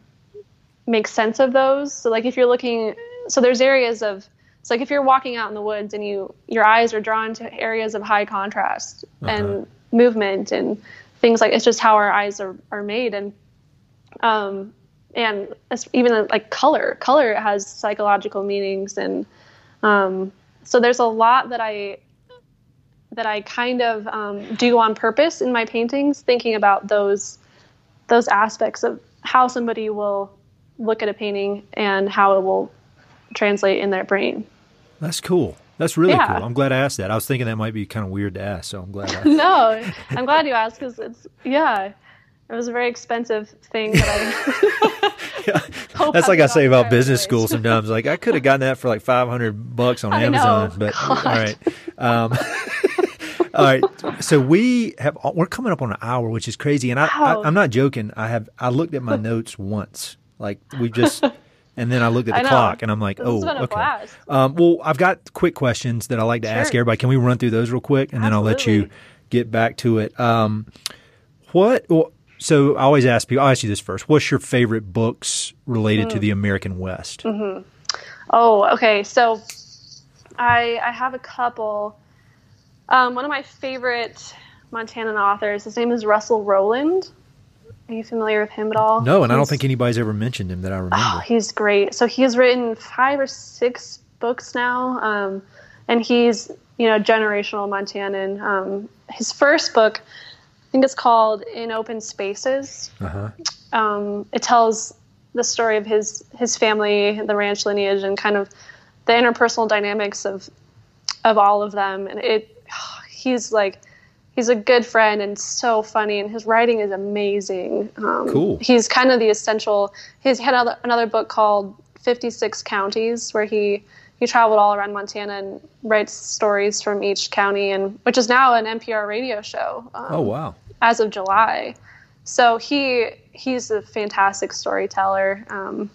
makes sense of those. So like if you're looking, so there's areas of so like if you're walking out in the woods and you your eyes are drawn to areas of high contrast uh-huh. and movement and things like it's just how our eyes are, are made and um and even like color color has psychological meanings and um so there's a lot that I that I kind of um, do on purpose in my paintings, thinking about those those aspects of how somebody will look at a painting and how it will translate in their brain. That's cool. That's really yeah. cool. I'm glad I asked that. I was thinking that might be kind of weird to ask, so I'm glad. I no, I'm glad you asked because it's yeah, it was a very expensive thing that I. yeah. That's like I say about business school sometimes. Like I could have gotten that for like 500 bucks on Amazon, know. but God. all right. Um, All right. So we have we're coming up on an hour, which is crazy, and I, Wow. I I'm not joking. I have I looked at my notes once, like we just, and then I looked at the clock, and I'm like, This oh, has been a okay. Um, well, I've got quick questions that I like to ask everybody. Can we run through those real quick, and then I'll let you get back to it. Um, what? Well, so I always ask people. I'll ask you this first. What's your favorite books related Mm. to the American West? Oh, okay. So I I have a couple. Um, one of my favorite Montanan authors, his name is Russell Rowland. Are you familiar with him at all? No, and I don't think anybody's ever mentioned him that I remember. Oh, he's great. So he's written five or six books now, um, and he's you know generational Montanan. Um, his first book, I think it's called In Open Spaces. uh-huh. Um, it tells the story of his his family, the ranch lineage, and kind of the interpersonal dynamics of of all of them. And it, he's like. He's a good friend and so funny, and his writing is amazing. Um, Cool. He's kind of the essential. He's had another, another book called Fifty Six Counties, where he he traveled all around Montana and writes stories from each county, and which is now an NPR radio show. Um, Oh wow. as of July. So he he's a fantastic storyteller. Um,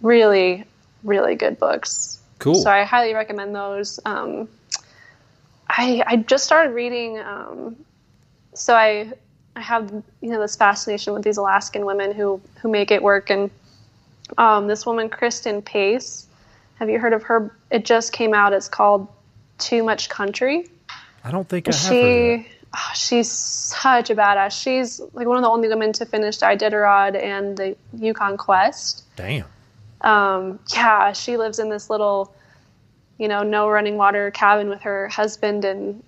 really, really good books. Cool. So I highly recommend those. Um, I I just started reading. Um, so I I have you know this fascination with these Alaskan women who who make it work, and um, this woman Kristin Pace. Have you heard of her? It just came out. It's called Too Much Country I don't think I she oh, she's such a badass. She's like one of the only women to finish Iditarod and the Yukon Quest. Damn. Um, yeah, she lives in this little, you know, no running water cabin with her husband and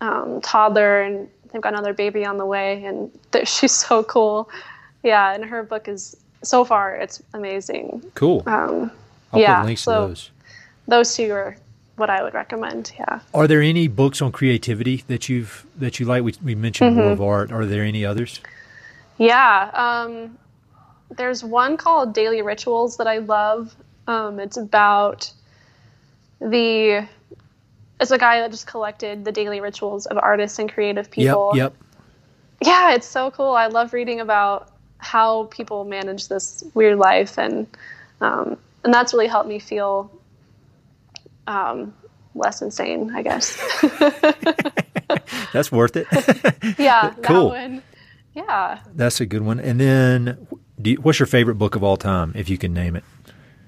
um, toddler, and they've got another baby on the way, and th- she's so cool. Yeah, and her book is so far it's amazing. Cool. Um, I'll yeah, put links so- to those. those two are what I would recommend. Yeah. Are there any books on creativity that you've that you like? We, we mentioned Mm-hmm. War of Art. Are there any others? Yeah. Um, there's one called Daily Rituals that I love. Um, it's about the. It's a guy that just collected the daily rituals of artists and creative people. Yep. Yep. Yeah, it's so cool. I love reading about how people manage this weird life, and um, and that's really helped me feel um, less insane, I guess. That's worth it. yeah, Cool. that one. Yeah. That's a good one. And then, do you, what's your favorite book of all time, if you can name it?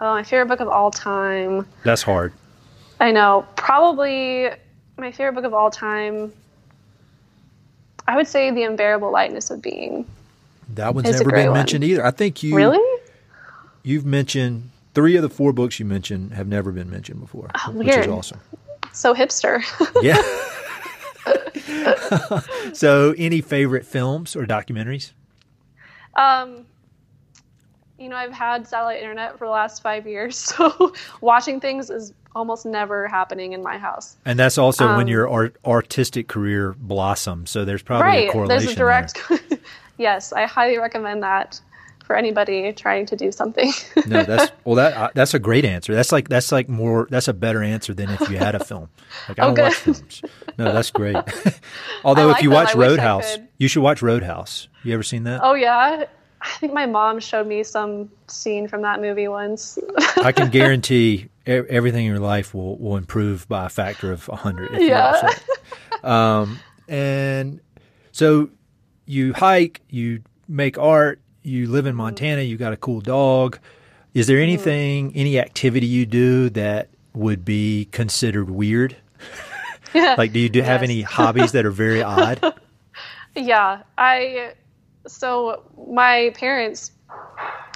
Oh, my favorite book of all time. That's hard. I know. Probably my favorite book of all time. I would say The Unbearable Lightness of Being. That one's It's never been one. mentioned either. I think you Really? you've mentioned three of the four books you mentioned have never been mentioned before, which is Oh, awesome. So hipster. Yeah. so, any favorite films or documentaries? um, you know, I've had satellite internet for the last five years, so watching things is almost never happening in my house. And that's also when Um, your art, artistic career blossoms. So there's probably a right. correlation. There's a direct. yes, I highly recommend that for anybody trying to do something. No, that's well. That uh, that's a great answer. That's like that's like more. That's a better answer than if you had a film. Like I Oh, don't watch good. films. No, that's great. Although if you watch I Roadhouse, you should watch Roadhouse. You ever seen that? oh yeah. I think my mom showed me some scene from that movie once. I can guarantee everything in your life will, will improve by a factor of 100 if Yeah. you watch it. Um, and so you hike, you make art, you live in Montana, you got a cool dog. Is there anything, any activity you do that would be considered weird? like, do you do have any hobbies that are very odd? Yeah, I. So my parents,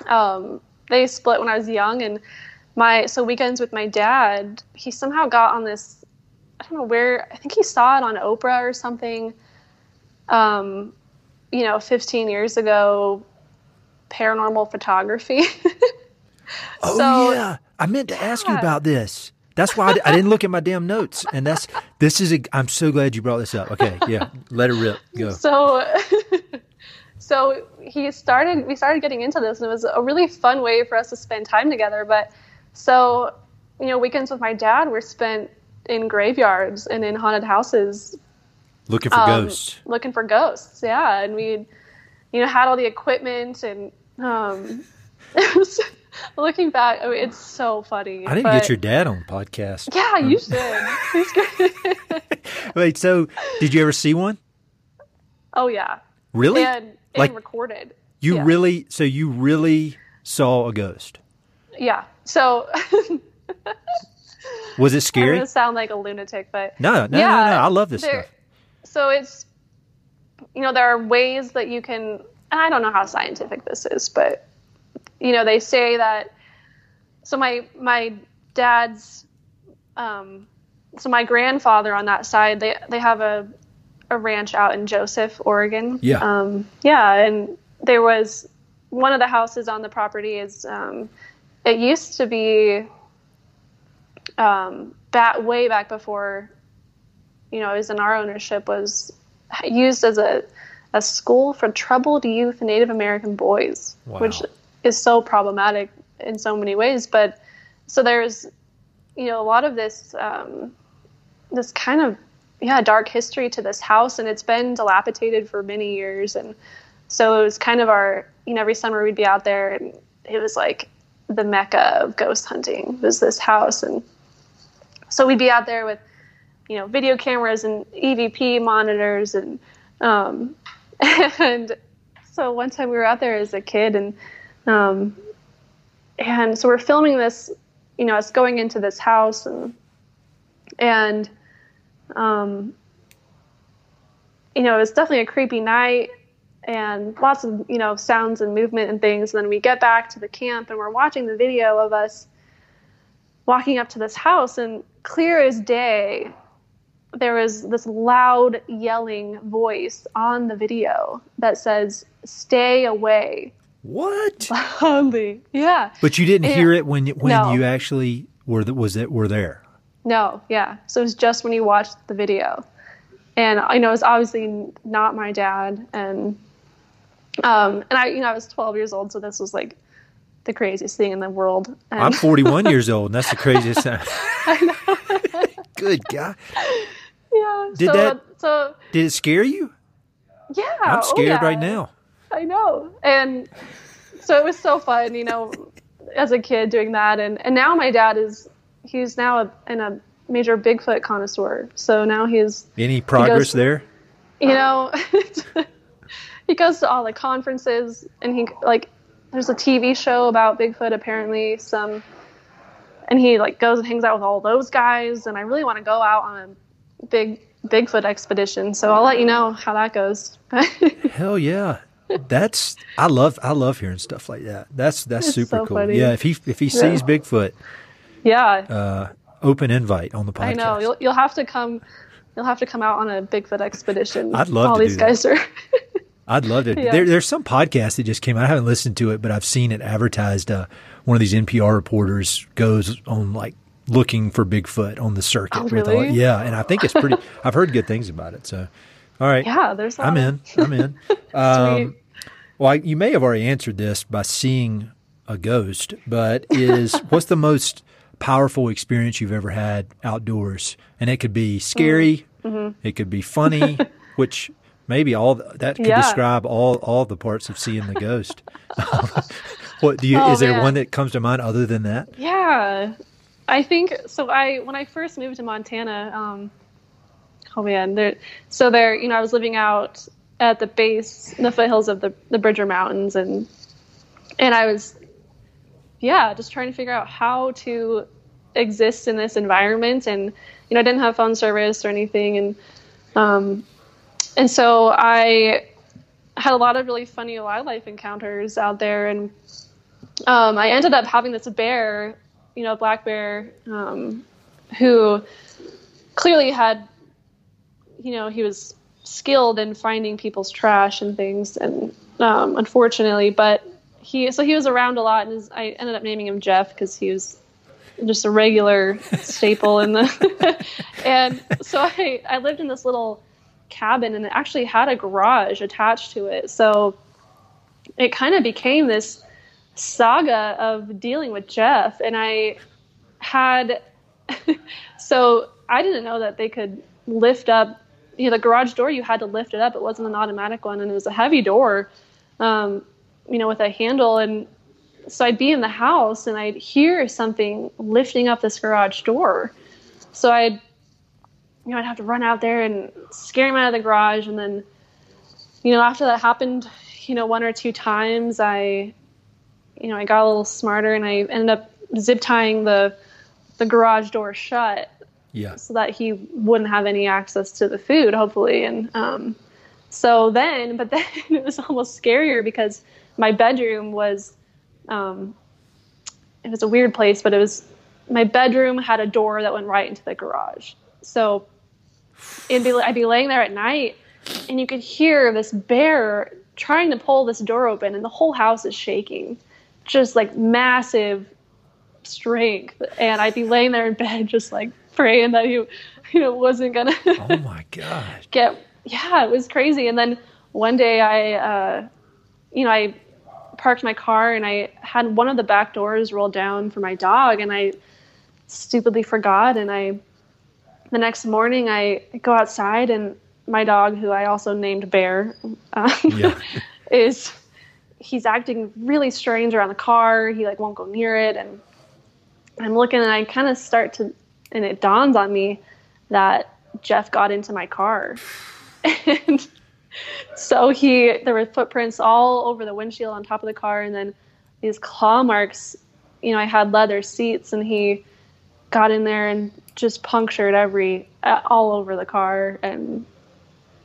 um, they split when I was young, and my so weekends with my dad, he somehow got on this. I don't know where. I think he saw it on Oprah or something. Um, you know, 15 years ago, paranormal photography. Oh So- yeah, I meant to ask you about this. That's why I, I didn't look at my damn notes, and that's this is. A, I'm so glad you brought this up. Okay, yeah, let it rip. Go. so so he started we started getting into this and it was a really fun way for us to spend time together but so you know weekends with my dad were spent in graveyards and in haunted houses looking for um, ghosts. looking for ghosts. Yeah, and we, you know, had all the equipment and um, looking back, I mean, it's so funny. I didn't get your dad on the podcast. Yeah, you should. Wait, so did you ever see one? oh yeah, Really? and and Like- recorded. you yeah. really? So you really saw a ghost? Yeah. So Was it scary? I'm gonna sound like a lunatic, but No, no, no, Yeah, no. I love this there- stuff. so it's you know there are ways that you can and i don't know how scientific this is but you know they say that so my my dad's um so my grandfather on that side they they have a a ranch out in joseph oregon Yeah. um yeah and there was one of the houses on the property is um it used to be um back way back before you know, it was in our ownership, was used as a, a school for troubled youth and Native American boys, Wow. which is so problematic in so many ways. But so there's, you know, a lot of this, um, this kind of, yeah, dark history to this house, and it's been dilapidated for many years. And so it was kind of our, you know, every summer we'd be out there, and it was like the mecca of ghost hunting was this house, and so we'd be out there with you know video cameras and EVP monitors and um, and so one time we were out there as a kid and um, and so we're filming this you know us going into this house and and um, you know it was definitely a creepy night and lots of you know sounds and movement and things and then we get back to the camp and we're watching the video of us walking up to this house and clear as day there was this loud yelling voice on the video that says stay away What? loudly yeah But you didn't Yeah. hear it when you- when No. you actually were the, was it were there. No yeah so it was just when you watched the video and i know it's obviously not my dad and um and i you know i was 12 years old so this was like the craziest thing in the world and I'm 41 years old, and that's the craziest thing. Good God! yeah Did so that- so Did it scare you? yeah I'm oh, scared yeah. right now. I know. And so it was so fun, you know, as a kid doing that. And, and now my dad is, he's now a, in a major Bigfoot connoisseur. So now he's, Any progress goes- there? you know, he goes to all the conferences and he, like, there's a TV show about Bigfoot apparently, some, and he like goes and hangs out with all those guys. And I really want to go out on a big Bigfoot expedition. So I'll let you know how that goes. Hell yeah. That's I love I love hearing stuff like that. That's that's It's super so cool. funny. Yeah, if he if he sees Bigfoot, yeah. uh, open invite on the podcast. I know you'll you'll have to come. You'll have to come out on a Bigfoot expedition. I'd love All to these do that. guys are. I'd love to. Yeah. There, there's some podcast that just came out. I haven't listened to it, but I've seen it advertised. Uh, one of these NPR reporters goes on like looking for Bigfoot on the circuit. Oh, with all- really? yeah, and I think it's pretty. I've heard good things about it. So, all right, yeah, there's. I'm in. I'm in. Um, well, I, you may have already answered this by seeing a ghost, but is what's the most powerful experience you've ever had outdoors? And it could be scary, Mm-hmm. it could be funny, which maybe all th- that could Yeah. describe all all the parts of seeing the ghost. what do you? Oh, is there man. one that comes to mind other than that? Yeah, I think so. I when I first moved to Montana, um, oh man, there. So there, you know, I was living out at the base, in the foothills of the the Bridger Mountains, and and I was, yeah, just trying to figure out how to exist in this environment, and you know, I didn't have phone service or anything, and um, and so I had a lot of really funny wildlife encounters out there, and um, I ended up having this bear, you know, black bear, um, who clearly had, you know, he was skilled in finding people's trash and things, and um, unfortunately, but he so he was around a lot, and his, I ended up naming him Jeff because he was just a regular staple in the, and so I I lived in this little cabin, and it actually had a garage attached to it, so it kind of became this saga of dealing with Jeff, and I had so I didn't know that they could lift up you know the garage door you had to lift it up. It wasn't an automatic one, and it was a heavy door, um, you know, with a handle. And so I'd be in the house and I'd hear something lifting up this garage door. So I'd you know I'd have to run out there and scare him out of the garage, and then you know after that happened, you know one or two times I you know I got a little smarter and I ended up zip tying the the garage door shut Yeah. so that he wouldn't have any access to the food, hopefully. And um, so then, but then it was almost scarier because my bedroom was, um, it was a weird place, but it was my bedroom had a door that went right into the garage. So it'd be, I'd be laying there at night and you could hear this bear trying to pull this door open and the whole house is shaking, just like massive strength. And I'd be laying there in bed, just like praying that he, you know, wasn't gonna Oh my God. get. Yeah, it was crazy. And then one day I, uh, you know, I parked my car and I had one of the back doors rolled down for my dog, and I stupidly forgot. And I, the next morning, I go outside and my dog, who I also named Bear, um, Yeah. is he's acting really strange around the car. He like won't go near it, and I'm looking and I kind of start to, and it dawns on me that Jeff got into my car, and so he there were footprints all over the windshield on top of the car, and then these claw marks. You know, I had leather seats, and he got in there and just punctured every all over the car and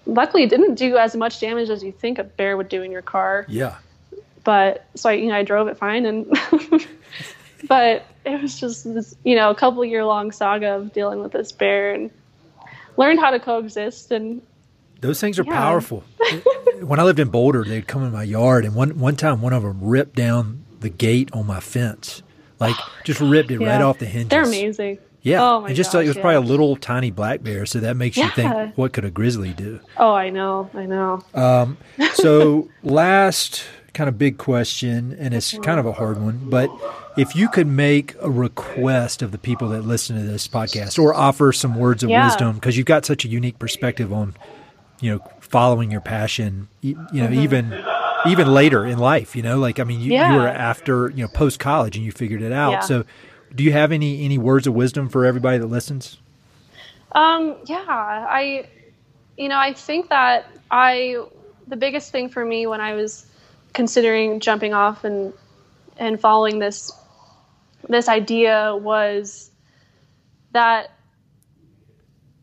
luckily it didn't do as much damage as you think a bear would do in your car Yeah. but so I, you know, I drove it fine, and but it was just this, you know, a couple year long saga of dealing with this bear and learned how to coexist. And Those things are Yeah. powerful. when I lived in Boulder, they'd come in my yard, and one one time, one of them ripped down the gate on my fence, like oh, just ripped it right off the hinges. They're amazing. Yeah, Oh my and just gosh, it was yeah. probably a little tiny black bear, so that makes you think, what could a grizzly do? Oh, I know, I know. Um, so, last kind of big question, and it's mm-hmm. kind of a hard one, but if you could make a request of the people that listen to this podcast or offer some words of Yeah. wisdom, because you've got such a unique perspective on, you know, following your passion, you know, even even later in life, you know, like I mean, you, you Mm-hmm. Were after you know post college and you figured it out. Yeah. So, do you have any any words of wisdom for everybody that listens? Um, yeah, I, you know, I think that I, the biggest thing for me when I was considering jumping off and and following this this idea was that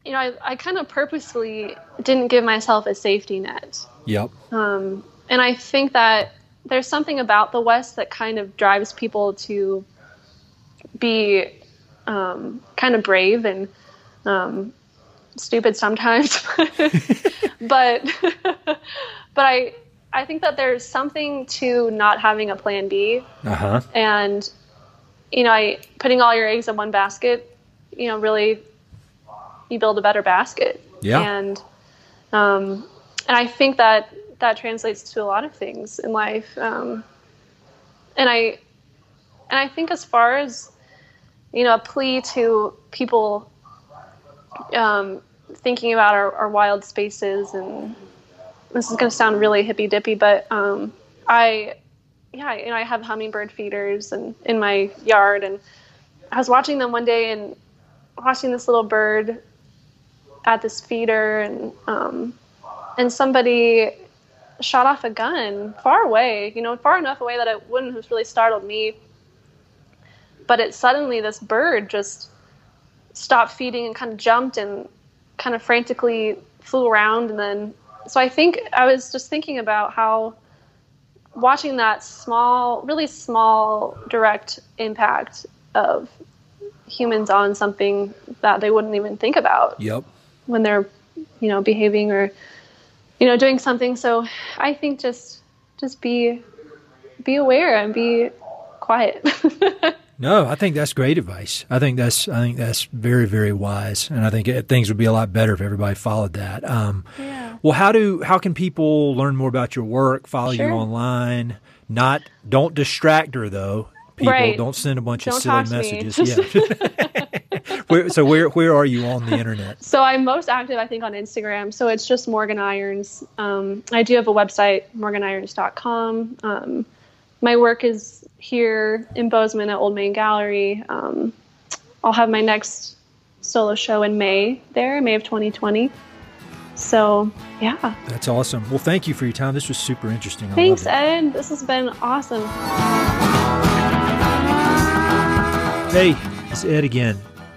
you know I, I kind of purposely didn't give myself a safety net Yep. um, and I think that there's something about the West that kind of drives people to be um, kind of brave and um, stupid sometimes. but but I I think that there's something to not having a plan B Uh huh. and you know I putting all your eggs in one basket. You know, really, you build a better basket. Yeah. And um, and I think that that translates to a lot of things in life. Um, and I and I think as far as you know, a plea to people um, thinking about our, our wild spaces and this is going to sound really hippy dippy, but um, I, yeah, you know, I have hummingbird feeders and in my yard, and I was watching them one day and watching this little bird at this feeder, and um, and somebody shot off a gun far away, you know, far enough away that it wouldn't have really startled me. But it suddenly this bird just stopped feeding and kind of jumped and kind of frantically flew around and then so I think I was just thinking about how watching that small, really small, direct impact of humans on something that they wouldn't even think about Yep. When they're, you know, behaving or, you know, doing something. So I think just, just be, be aware and be quiet. No, I think that's great advice. I think that's I think that's very very wise, and I think it, things would be a lot better if everybody followed that. Um, Yeah. Well, how do how can people learn more about your work? Follow Sure. you online. Not don't distract her though. People Right. don't send a bunch of Don't silly talk me. messages. Yeah. where, so where where are you on the internet? So I'm most active, I think, on Instagram. So it's just Morgan Irons. Um, I do have a website, morganirons.com. Um, my work is here in Bozeman at Old Main Gallery. Um, I'll have my next solo show in May there, May of 2020. So, yeah. That's awesome. Well, thank you for your time. This was super interesting. I Thanks, Ed. This has been awesome. Hey, it's Ed again.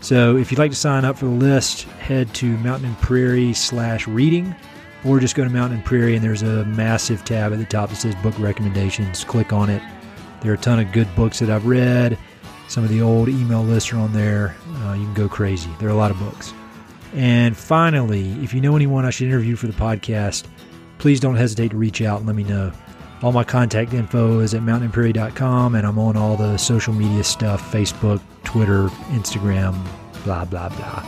So if you'd like to sign up for the list, head to Mountain and Prairie slash reading, or just go to Mountain and Prairie and there's a massive tab at the top that says book recommendations. Click on it. There are a ton of good books that I've read. Some of the old email lists are on there. Uh, you can go crazy. There are a lot of books. And finally, if you know anyone I should interview for the podcast, please don't hesitate to reach out and let me know. All my contact info is at mountainandprairie.com, and I'm on all the social media stuff Facebook, Twitter, Instagram, blah, blah, blah.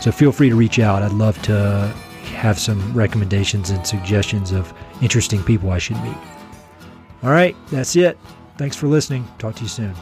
So feel free to reach out. I'd love to have some recommendations and suggestions of interesting people I should meet. All right, that's it. Thanks for listening. Talk to you soon.